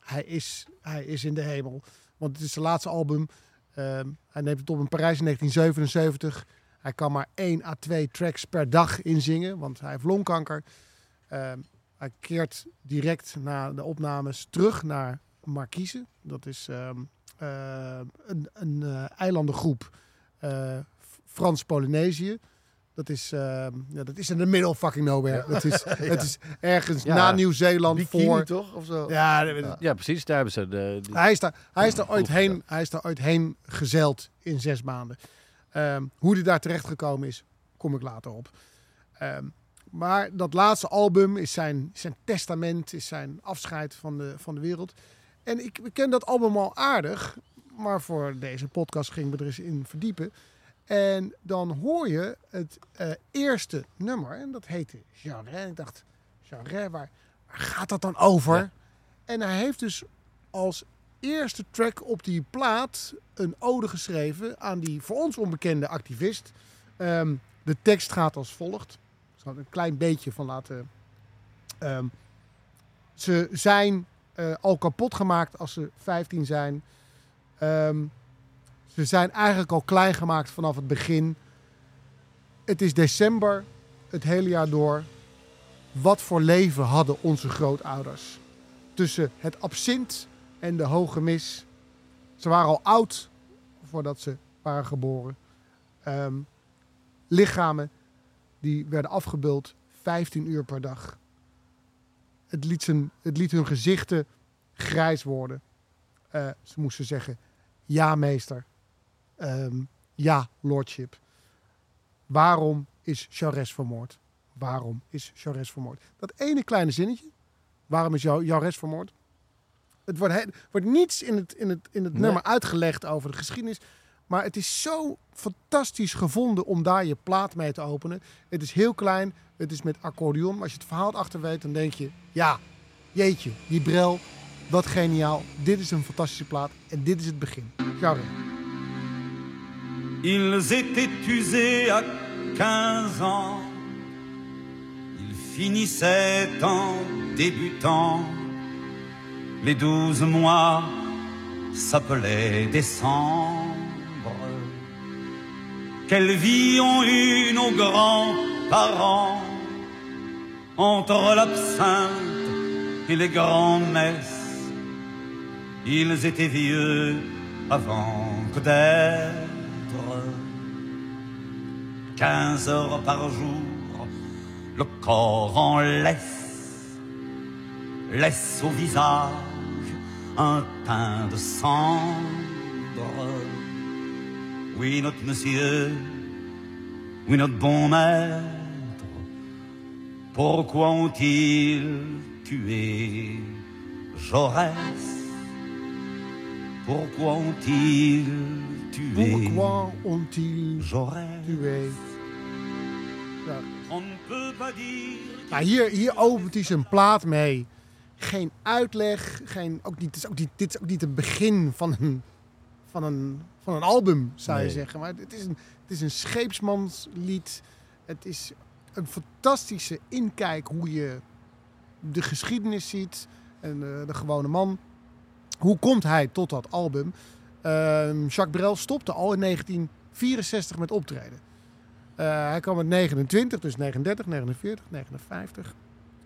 Hij is, hij is in de hemel. Want het is zijn laatste album. Ehm, hij neemt het op in Parijs in 1977. Hij kan maar 1 à 2 tracks per dag inzingen, want hij heeft longkanker. Ehm, hij keert direct na de opnames terug naar Marquise. Dat is eh, een, een eilandengroep Frans-Polynesië. Dat is, ehm, ja, dat is in the middle of fucking nowhere. Dat is, Het is ergens Ja. na Nieuw-Zeeland voor. toch? Of zo? Ja, Ja. Ja, precies. Daar hebben ze de... hij is daar, hij is daar, ooit, heen, hij is daar ooit heen gezeild in zes maanden. Ehm, hoe hij daar terecht gekomen is, kom ik later op. Ehm, maar dat laatste album is zijn, zijn testament, is zijn afscheid van de, van de wereld. En ik ken dat album al aardig, maar voor deze podcast ging we er eens in verdiepen. En dan hoor je het eh, eerste nummer, en dat heette Jean Rey. Ik dacht, Jean Rey, waar, waar gaat dat dan over? Ja. En hij heeft dus als eerste track op die plaat een ode geschreven aan die voor ons onbekende activist. Ehm, de tekst gaat als volgt. Ik zal er een klein beetje van laten. Ehm, ze zijn eh, al kapot gemaakt als ze 15 zijn. Ehm, ze zijn eigenlijk al klein gemaakt vanaf het begin. Het is december, het hele jaar door. Wat voor leven hadden onze grootouders? Tussen het absint en de hoge mis. Ze waren al oud voordat ze waren geboren. Ehm, lichamen die werden afgebeeld 15 uur per dag. Het liet, zijn, het liet hun gezichten grijs worden. Eh, ze moesten zeggen, ja meester, Ehm, ja lordship. Waarom is Charest vermoord? Waarom is Charest vermoord? Dat ene kleine zinnetje, waarom is jou- Charest vermoord? Het wordt, he- wordt niets in het, in het, in het Nee. nummer uitgelegd over de geschiedenis. Maar het is zo fantastisch gevonden om daar je plaat mee te openen. Het is heel klein, het is met accordeon. Maar als je het verhaal achter weet, dan denk je... Ja, jeetje, die brel, wat geniaal. Dit is een fantastische plaat en dit is het begin. Charest. Ils étaient usés à 15 ans. Ils finissaient en débutant. Les douze mois s'appelaient décembre. Quelle vie ont eu nos grands-parents entre l'absinthe et les grands-messes. Ils étaient vieux avant que d'être. 15 heures par jour, le corps en laisse, laisse au visage un teint de cendre. Oui, notre monsieur, oui, notre bon maître, pourquoi ont-ils tué Jaurès? Pourquoi ont-ils tué Pourquoi ont-ils tué? Ja. On ne peut pas dire Nou, hier, hier opent hij zijn plaat mee. Geen uitleg, geen, ook niet, het is ook niet, dit is ook niet het begin van een, van een, van een album, zou je Nee. zeggen. Maar het is, een, het is een scheepsmanslied. Het is een fantastische inkijk hoe je de geschiedenis ziet en eh, de gewone man. Hoe komt hij tot dat album? Ehm, Jacques Brel stopte al in 1964 met optreden. Eh, hij kwam met 29, dus 39, 49, 59.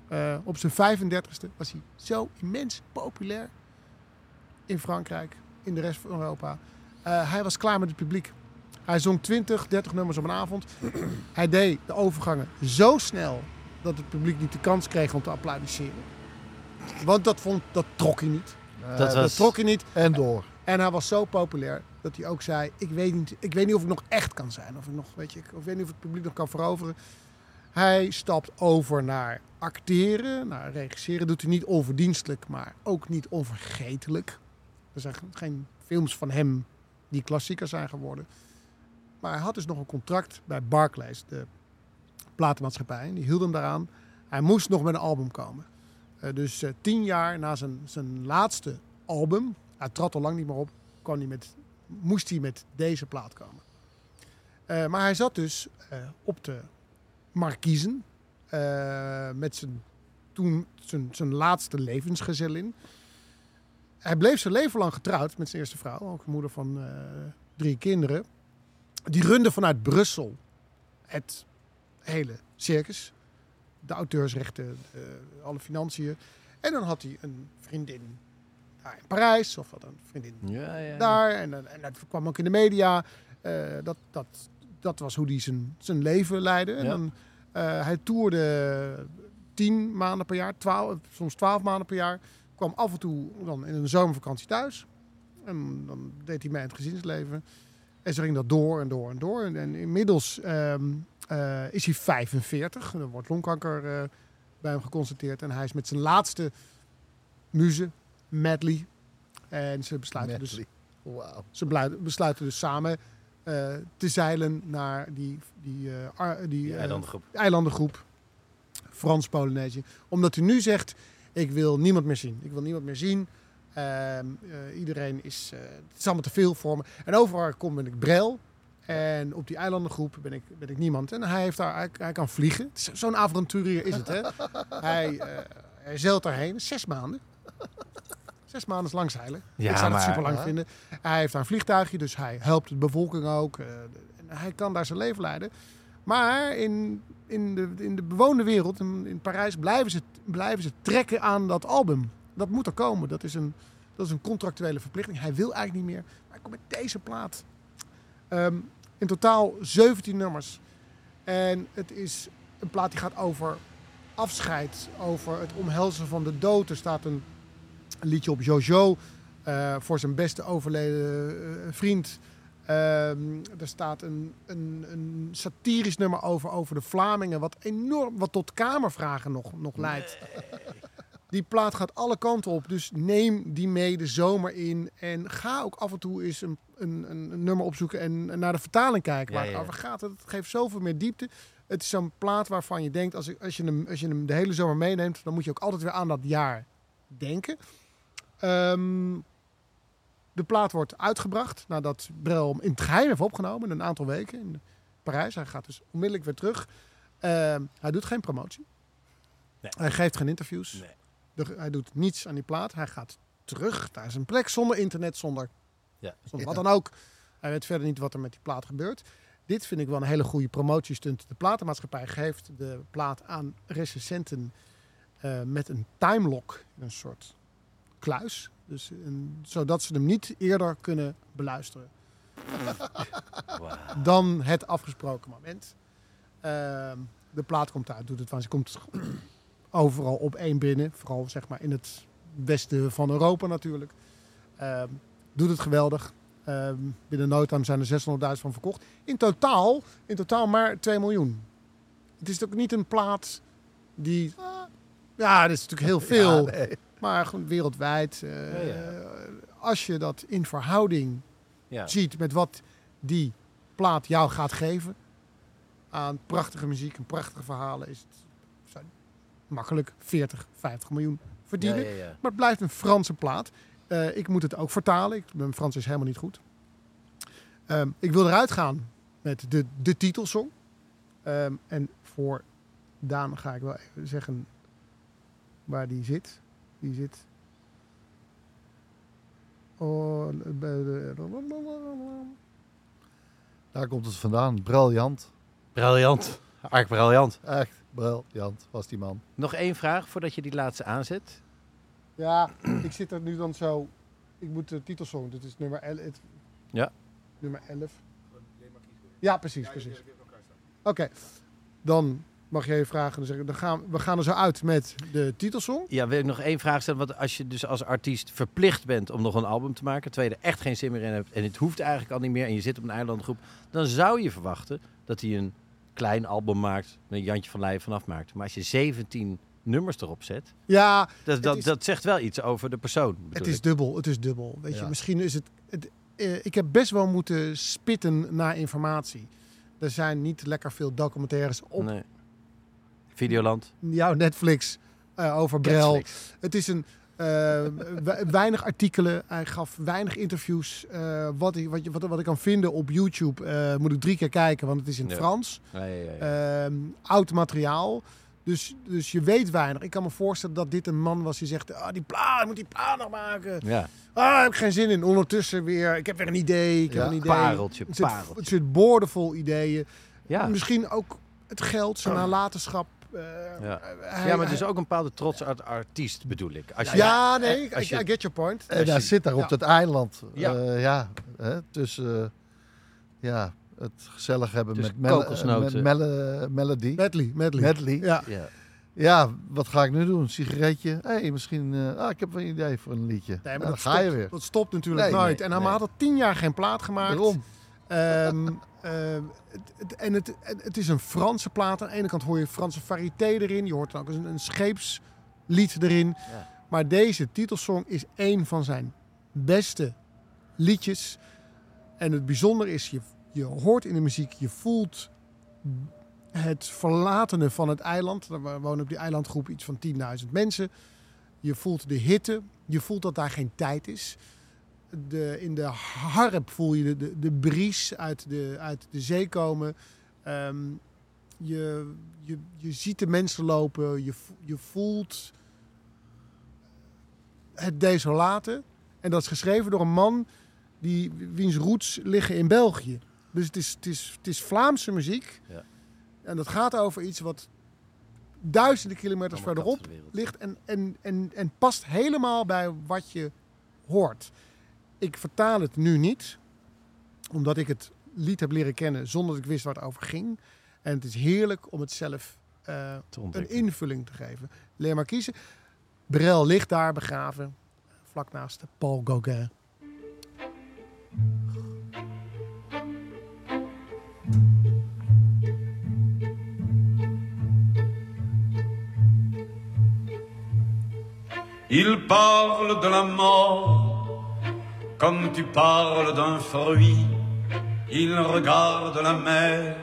Eh, op zijn 35ste was hij zo immens populair in Frankrijk, in de rest van Europa. Eh, hij was klaar met het publiek. Hij zong 20, 30 nummers op een avond. hij deed de overgangen zo snel dat het publiek niet de kans kreeg om te applaudisseren. Want dat, vond, dat trok hij niet. Eh, Dat Dat was- trok hij niet. En door. En hij was zo populair dat hij ook zei: ik weet, niet, ik weet niet of ik nog echt kan zijn. Of ik nog, weet je, ik ik weet niet of het publiek nog kan veroveren. Hij stapt over naar acteren, naar regisseren. Doet hij niet onverdienstelijk, maar ook niet onvergetelijk. Er zijn geen films van hem die klassieker zijn geworden. Maar hij had dus nog een contract bij Barclays, de platenmaatschappij. En die hield hem daaraan. Hij moest nog met een album komen. Eh, dus eh, tien jaar na zijn, zijn laatste album, hij trad al lang niet meer op, met, moest hij met deze plaat komen. Eh, maar hij zat dus eh, op de markiezen eh, met zijn, toen zijn, zijn laatste levensgezellin. Hij bleef zijn leven lang getrouwd met zijn eerste vrouw, ook moeder van drie kinderen. Die runde vanuit Brussel het hele circus. De auteursrechten, alle financiën. En dan had hij een vriendin in Parijs, of wat een vriendin Ja, ja. daar. En, en en dat kwam ook in de media. Eh, dat, dat, dat was hoe hij zijn, zijn leven leidde. En dan, eh, hij toerde tien maanden per jaar, twaalf, soms twaalf maanden per jaar. Kwam af en toe dan in een zomervakantie thuis. En dan deed hij mee aan het gezinsleven. En zo ging dat door en door en door. En, en inmiddels ehm, eh, is hij 45. Er wordt longkanker eh, bij hem geconstateerd. En hij is met zijn laatste muze, Medley. En ze besluiten dus. Wauw. ze besluiten dus samen eh, te zeilen naar die, die, eh, ar- die, Die eh, eilandengroep. eilandengroep. Frans-Polynesië. Omdat u nu zegt, ik wil niemand meer zien. Ik wil niemand meer zien. Ehm, eh, iedereen is, eh, het is allemaal te veel voor me. En overal kom ben ik Brel. En op die eilandengroep ben ik, ben ik niemand. En hij, heeft daar, hij, hij kan vliegen. Zo'n avonturier is het, hè? hij, eh, hij zeilt daarheen. Zes maanden. Zes maanden is lang zeilen. Ja, ik zou maar- het super lang Ja. vinden. Hij heeft daar een vliegtuigje, dus hij helpt de bevolking ook. eh, hij kan daar zijn leven leiden. Maar in, in, de, in de bewoonde wereld, in, in Parijs, blijven ze, blijven ze trekken aan dat album. Dat moet er komen. Dat is, een, dat is een contractuele verplichting. Hij wil eigenlijk niet meer. Maar hij komt met deze plaat. Ehm, in totaal 17 nummers. En het is een plaat die gaat over afscheid, over het omhelzen van de dood. Er staat een liedje op Jojo eh, voor zijn beste overleden eh, vriend. Ehm, er staat een, een, een satirisch nummer over, over de Vlamingen, wat enorm, wat tot kamervragen nog, nog leidt. Die plaat gaat alle kanten op, dus neem die mee de zomer in. En ga ook af en toe eens een, een, een, een nummer opzoeken en, en naar de vertaling kijken waar Ja, het over gaat. Het geeft zoveel meer diepte. Het is zo'n plaat waarvan je denkt, als, ik- als, je hem, als je hem de hele zomer meeneemt, dan moet je ook altijd weer aan dat jaar denken. Ehm, de plaat wordt uitgebracht nadat Brel hem in het geheim heeft opgenomen, in een aantal weken in Parijs. Hij gaat dus onmiddellijk weer terug. Ehm, hij doet geen promotie. Nee. Hij geeft geen interviews. Nee. De- hij doet niets aan die plaat. Hij gaat terug naar zijn plek zonder internet, zonder, Ja. zonder wat dan ook. Hij weet verder niet wat er met die plaat gebeurt. Dit vind ik wel een hele goede promotiestunt. De platenmaatschappij geeft de plaat aan recensenten eh, met een timelock. Een soort kluis. Dus een- zodat ze hem niet eerder kunnen beluisteren dan het afgesproken moment. Ehm, de plaat komt uit, doet het van. Ze komt overal op één binnen. Vooral zeg maar in het westen van Europa natuurlijk. Ehm, doet het geweldig. Ehm, binnen no time zijn er 600.000 van verkocht. In totaal, in totaal maar 2 miljoen. Het is ook niet een plaat die... Ja, dat is natuurlijk heel veel. Ja, nee. Maar gewoon wereldwijd. eh, Ja, ja. Als je dat in verhouding Ja. ziet met wat die plaat jou gaat geven. Aan prachtige muziek en prachtige verhalen is het makkelijk 40, 50 miljoen verdienen. Maar het blijft een Franse plaat. Eh, ik moet het ook vertalen. Ik, mijn Frans is helemaal niet goed. Ehm, ik wil eruit gaan met de, de titelsong. Ehm, en voor Daan ga ik wel even zeggen waar die zit. Die zit. Oh, bij de- Daar komt het vandaan. Briljant. Briljant. Ark briljant. Echt briljant was die man. Nog één vraag voordat je die laatste aanzet. Ja, ik zit er nu dan zo. Ik moet de titelsong. Dit is nummer 11. het- Ja. Nummer 11. Ja, precies, precies. Oké, dan mag jij je vragen. Dan dan gaan, we gaan er zo uit met de titelsong. Ja, wil ik nog één vraag stellen? Want als je dus als artiest verplicht bent om nog een album te maken, terwijl je er echt geen zin meer in hebt en het hoeft eigenlijk al niet meer en je zit op een eilandgroep, dan zou je verwachten dat hij een klein album maakt, een Jantje van Leijen vanaf maakt. Maar als je 17 nummers erop zet, Ja, dat, dat, is- dat zegt wel iets over de persoon. het is ik. dubbel. Het is dubbel. Weet je, misschien is het. het eh, ik heb best wel moeten spitten naar informatie. Er zijn niet lekker veel documentaires op Nee. Videoland. jouw Netflix eh, over Brel. Netflix. Het is een, Eh, we- weinig artikelen. Hij gaf weinig interviews. Eh, wat, ik, wat, je- wat, wat ik kan vinden op YouTube moet ik drie keer kijken, want het is in het Ja. Frans. Ja, ja, ja, ja. Ehm, oud materiaal. Dus, dus je weet weinig. Ik kan me voorstellen dat dit een man was die zegt... Ah, die plaat, moet die plaat nog maken. ja. Ah, daar heb ik geen zin in. Ondertussen weer, ik heb weer een idee. Ik heb een idee. Pareltje, het zit, pareltje. Het zit boordevol ideeën. Ja. Misschien ook het geld, zijn nalatenschap. Eh, Ja. hij- ja, maar dus hij- ook een bepaalde trots uit artiest bedoel ik. Als je, Ja, nee, ik- I, je- I get your point. En hij je- zit daar op dat eiland. Ja. Ja, ja hè, tussen eh, ja, het gezellig hebben Tussen met, Mel- met Mel- Melody. Medley, medley. Medley. Ja. Ja. Ja, wat ga ik nu doen? Sigaretje? Hé, hey, misschien... eh, ah, ik heb wel een idee voor een liedje. Nee, maar Nou, dat dan ga je stopt- weer. Dat stopt natuurlijk Nee, nooit. nee, en hij nee. had al tien jaar geen plaat gemaakt. Waarom? Ehm, het, het- en het, het, is een Franse plaat. Aan de ene kant hoor je Franse variété erin. Je hoort dan ook een, een scheepslied erin. Ja. Maar deze titelsong is één van zijn beste liedjes. En het bijzondere is, je, je hoort in de muziek, je voelt het verlatene van het eiland. Er wonen op die eilandgroep iets van 10.000 mensen. Je voelt de hitte. Je voelt dat daar geen tijd is. De, in de harp voel je de, de, de bries uit de, uit de zee komen. Ehm, je, je, je ziet de mensen lopen. Je, je voelt het desolate. En dat is geschreven door een man die, wiens roots liggen in België. Dus het is, het is, het is Vlaamse muziek. Ja. En dat gaat over iets wat duizenden kilometers verderop ligt. En, en, en, en past helemaal bij wat je hoort. Ik vertaal het nu niet, omdat ik het lied heb leren kennen zonder dat ik wist waar het over ging. En het is heerlijk om het zelf eh, een invulling te geven. Leer maar kiezen. Brel ligt daar begraven, vlak naast Paul Gauguin. Il parle de la mort comme tu parles d'un fruit. Il regarde la mer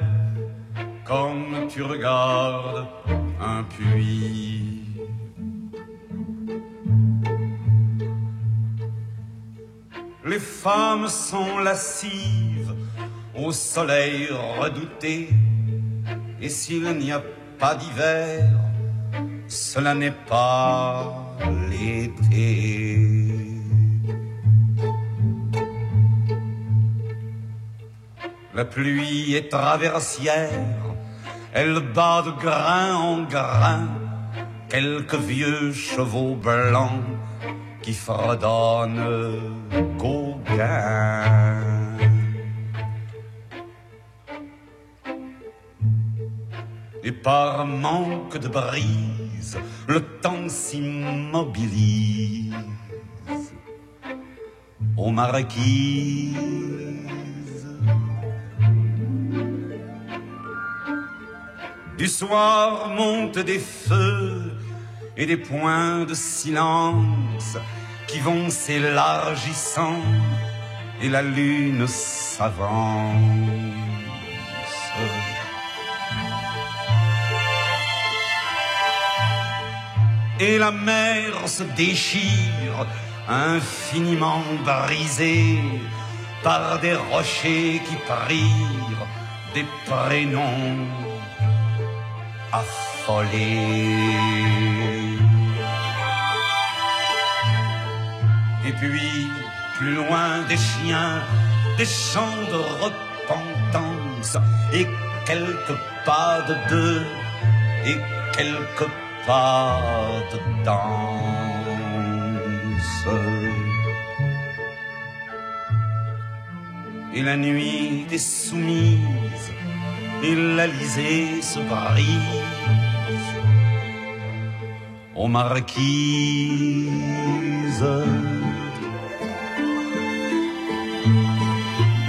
comme tu regardes un puits. Les femmes sont lascives au soleil redouté. Et s'il n'y a pas d'hiver, cela n'est pas l'été. La pluie est traversière, elle bat de grain en grain quelques vieux chevaux blancs qui fredonnent Gauguin. Et par manque de brise, le temps s'immobilise aux marquises. Du soir montent des feux et des points de silence qui vont s'élargissant et la lune s'avance. et la mer se déchire, infiniment brisée par des rochers qui prirent des prénoms affolés. Et puis, plus loin des chiens, des chants de repentance, et quelques pas de deux, et quelques pas de danse. Et la nuit est soumise, et l'Alizé se brise aux marquises.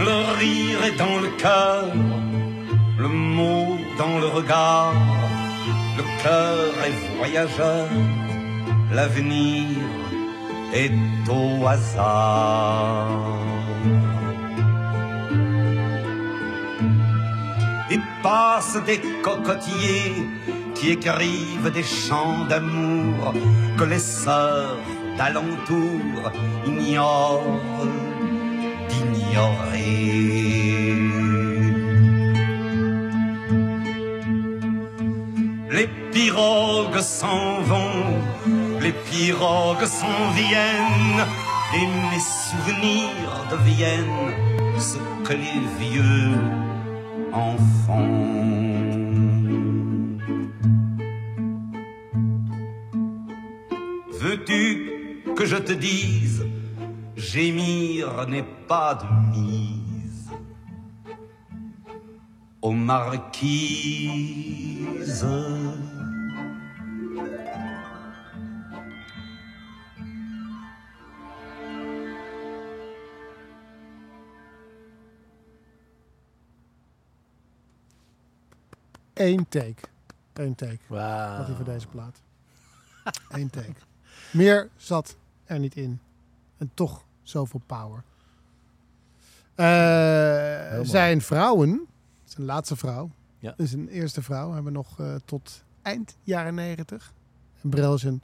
Le rire est dans le cœur, le mot dans le regard, le cœur est voyageur, l'avenir est au hasard. Passent des cocotiers qui écrivent des chants d'amour que les sœurs d'alentour ignorent d'ignorer. Les pirogues s'en vont, les pirogues s'en viennent, et mes souvenirs deviennent ce que les vieux en font. Veux-tu que je te dise, gémir n'est pas de mise aux marquises. Eén take. Eén take. Wauw. Had hij voor deze plaat. Eén take. Meer zat er niet in. En toch zoveel power. Eh, zijn vrouwen, zijn laatste vrouw, Ja. dus een eerste vrouw, hebben nog eh, tot eind jaren 90. En Brel is in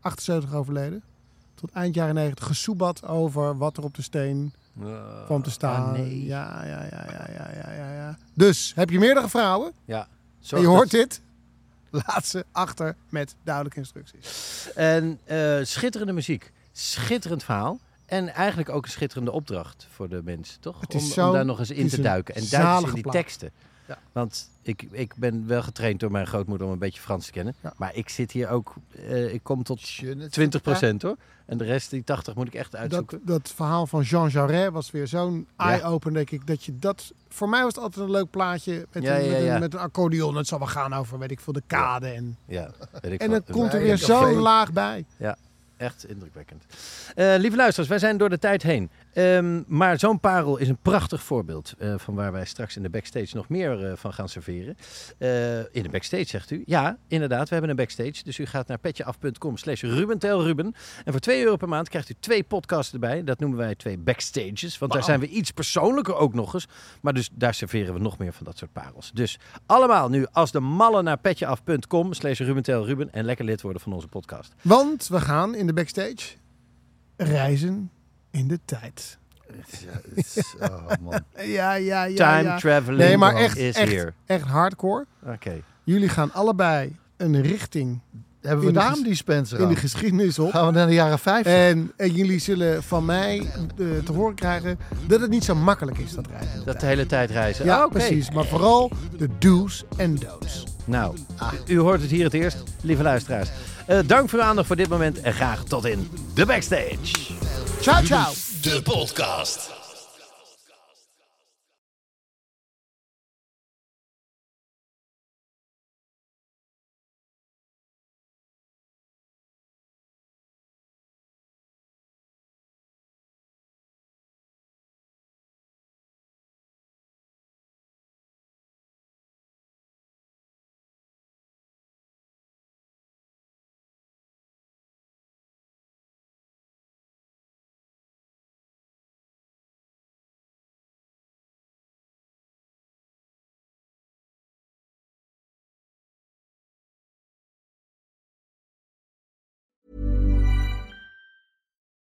78 overleden. Tot eind jaren 90 gesoebat over wat er op de steen kwam te staan. ah, nee. Ja, ja, ja, ja, ja, ja, ja. Dus heb je meerdere vrouwen Ja. Je hoort dit, laat ze achter met duidelijke instructies. En eh, schitterende muziek. Schitterend verhaal. En eigenlijk ook een schitterende opdracht voor de mensen, toch? Om, zo- om daar nog eens in te duiken. En duik eens in die plaat. Teksten. Want ik, ik ben wel getraind door mijn grootmoeder om een beetje Frans te kennen. Ja. Maar ik zit hier ook... eh, ik kom tot Je ne 20 sais pas. hoor. En de rest, die 80, moet ik echt Dat, uitzoeken. dat verhaal van Jean Jaret was weer zo'n Ja. eye-opener, denk ik. Dat je dat, voor mij was het altijd een leuk plaatje met, Ja, een, ja, met, ja. Een, met een accordeon. Het zal wel gaan over, weet ik veel, de kade. En, Ja, weet ik en dan komt er weer zo'n laag bij. Echt indrukwekkend. Eh, lieve luisteraars, wij zijn door de tijd heen. Ehm, maar zo'n parel is een prachtig voorbeeld eh, van waar wij straks in de backstage nog meer eh, van gaan serveren. In de backstage, zegt u? Ja, inderdaad, we hebben een backstage. Dus u gaat naar petjeaf.com slash rubentelruben. En voor 2 euro per maand krijgt u twee podcasts erbij. Dat noemen wij twee backstages. Want daar zijn we iets persoonlijker ook nog eens. Maar dus daar serveren we nog meer van dat soort parels. Dus allemaal nu als de mallen naar petjeaf.com slash rubentelruben. En lekker lid worden van onze podcast. Want we gaan in de backstage reizen in de tijd. Ja, het is- oh, man. Ja, ja, ja. Time ja. traveling Nee, maar echt, is echt, here. echt hardcore. Oké. Jullie gaan allebei een richting Hebben we In de daarom die Spencer in de geschiedenis op. Gaan we naar de jaren 50? En, en jullie zullen van mij eh, te horen krijgen dat het niet zo makkelijk is, dat reizen. in de Dat de hele tijd reizen. Ja, Ah, precies. Maar vooral de do's en don'ts. Nou, u hoort het hier het eerst, lieve luisteraars. Eh, dank voor uw aandacht voor dit moment en graag tot in de backstage. Ciao, ciao. De podcast.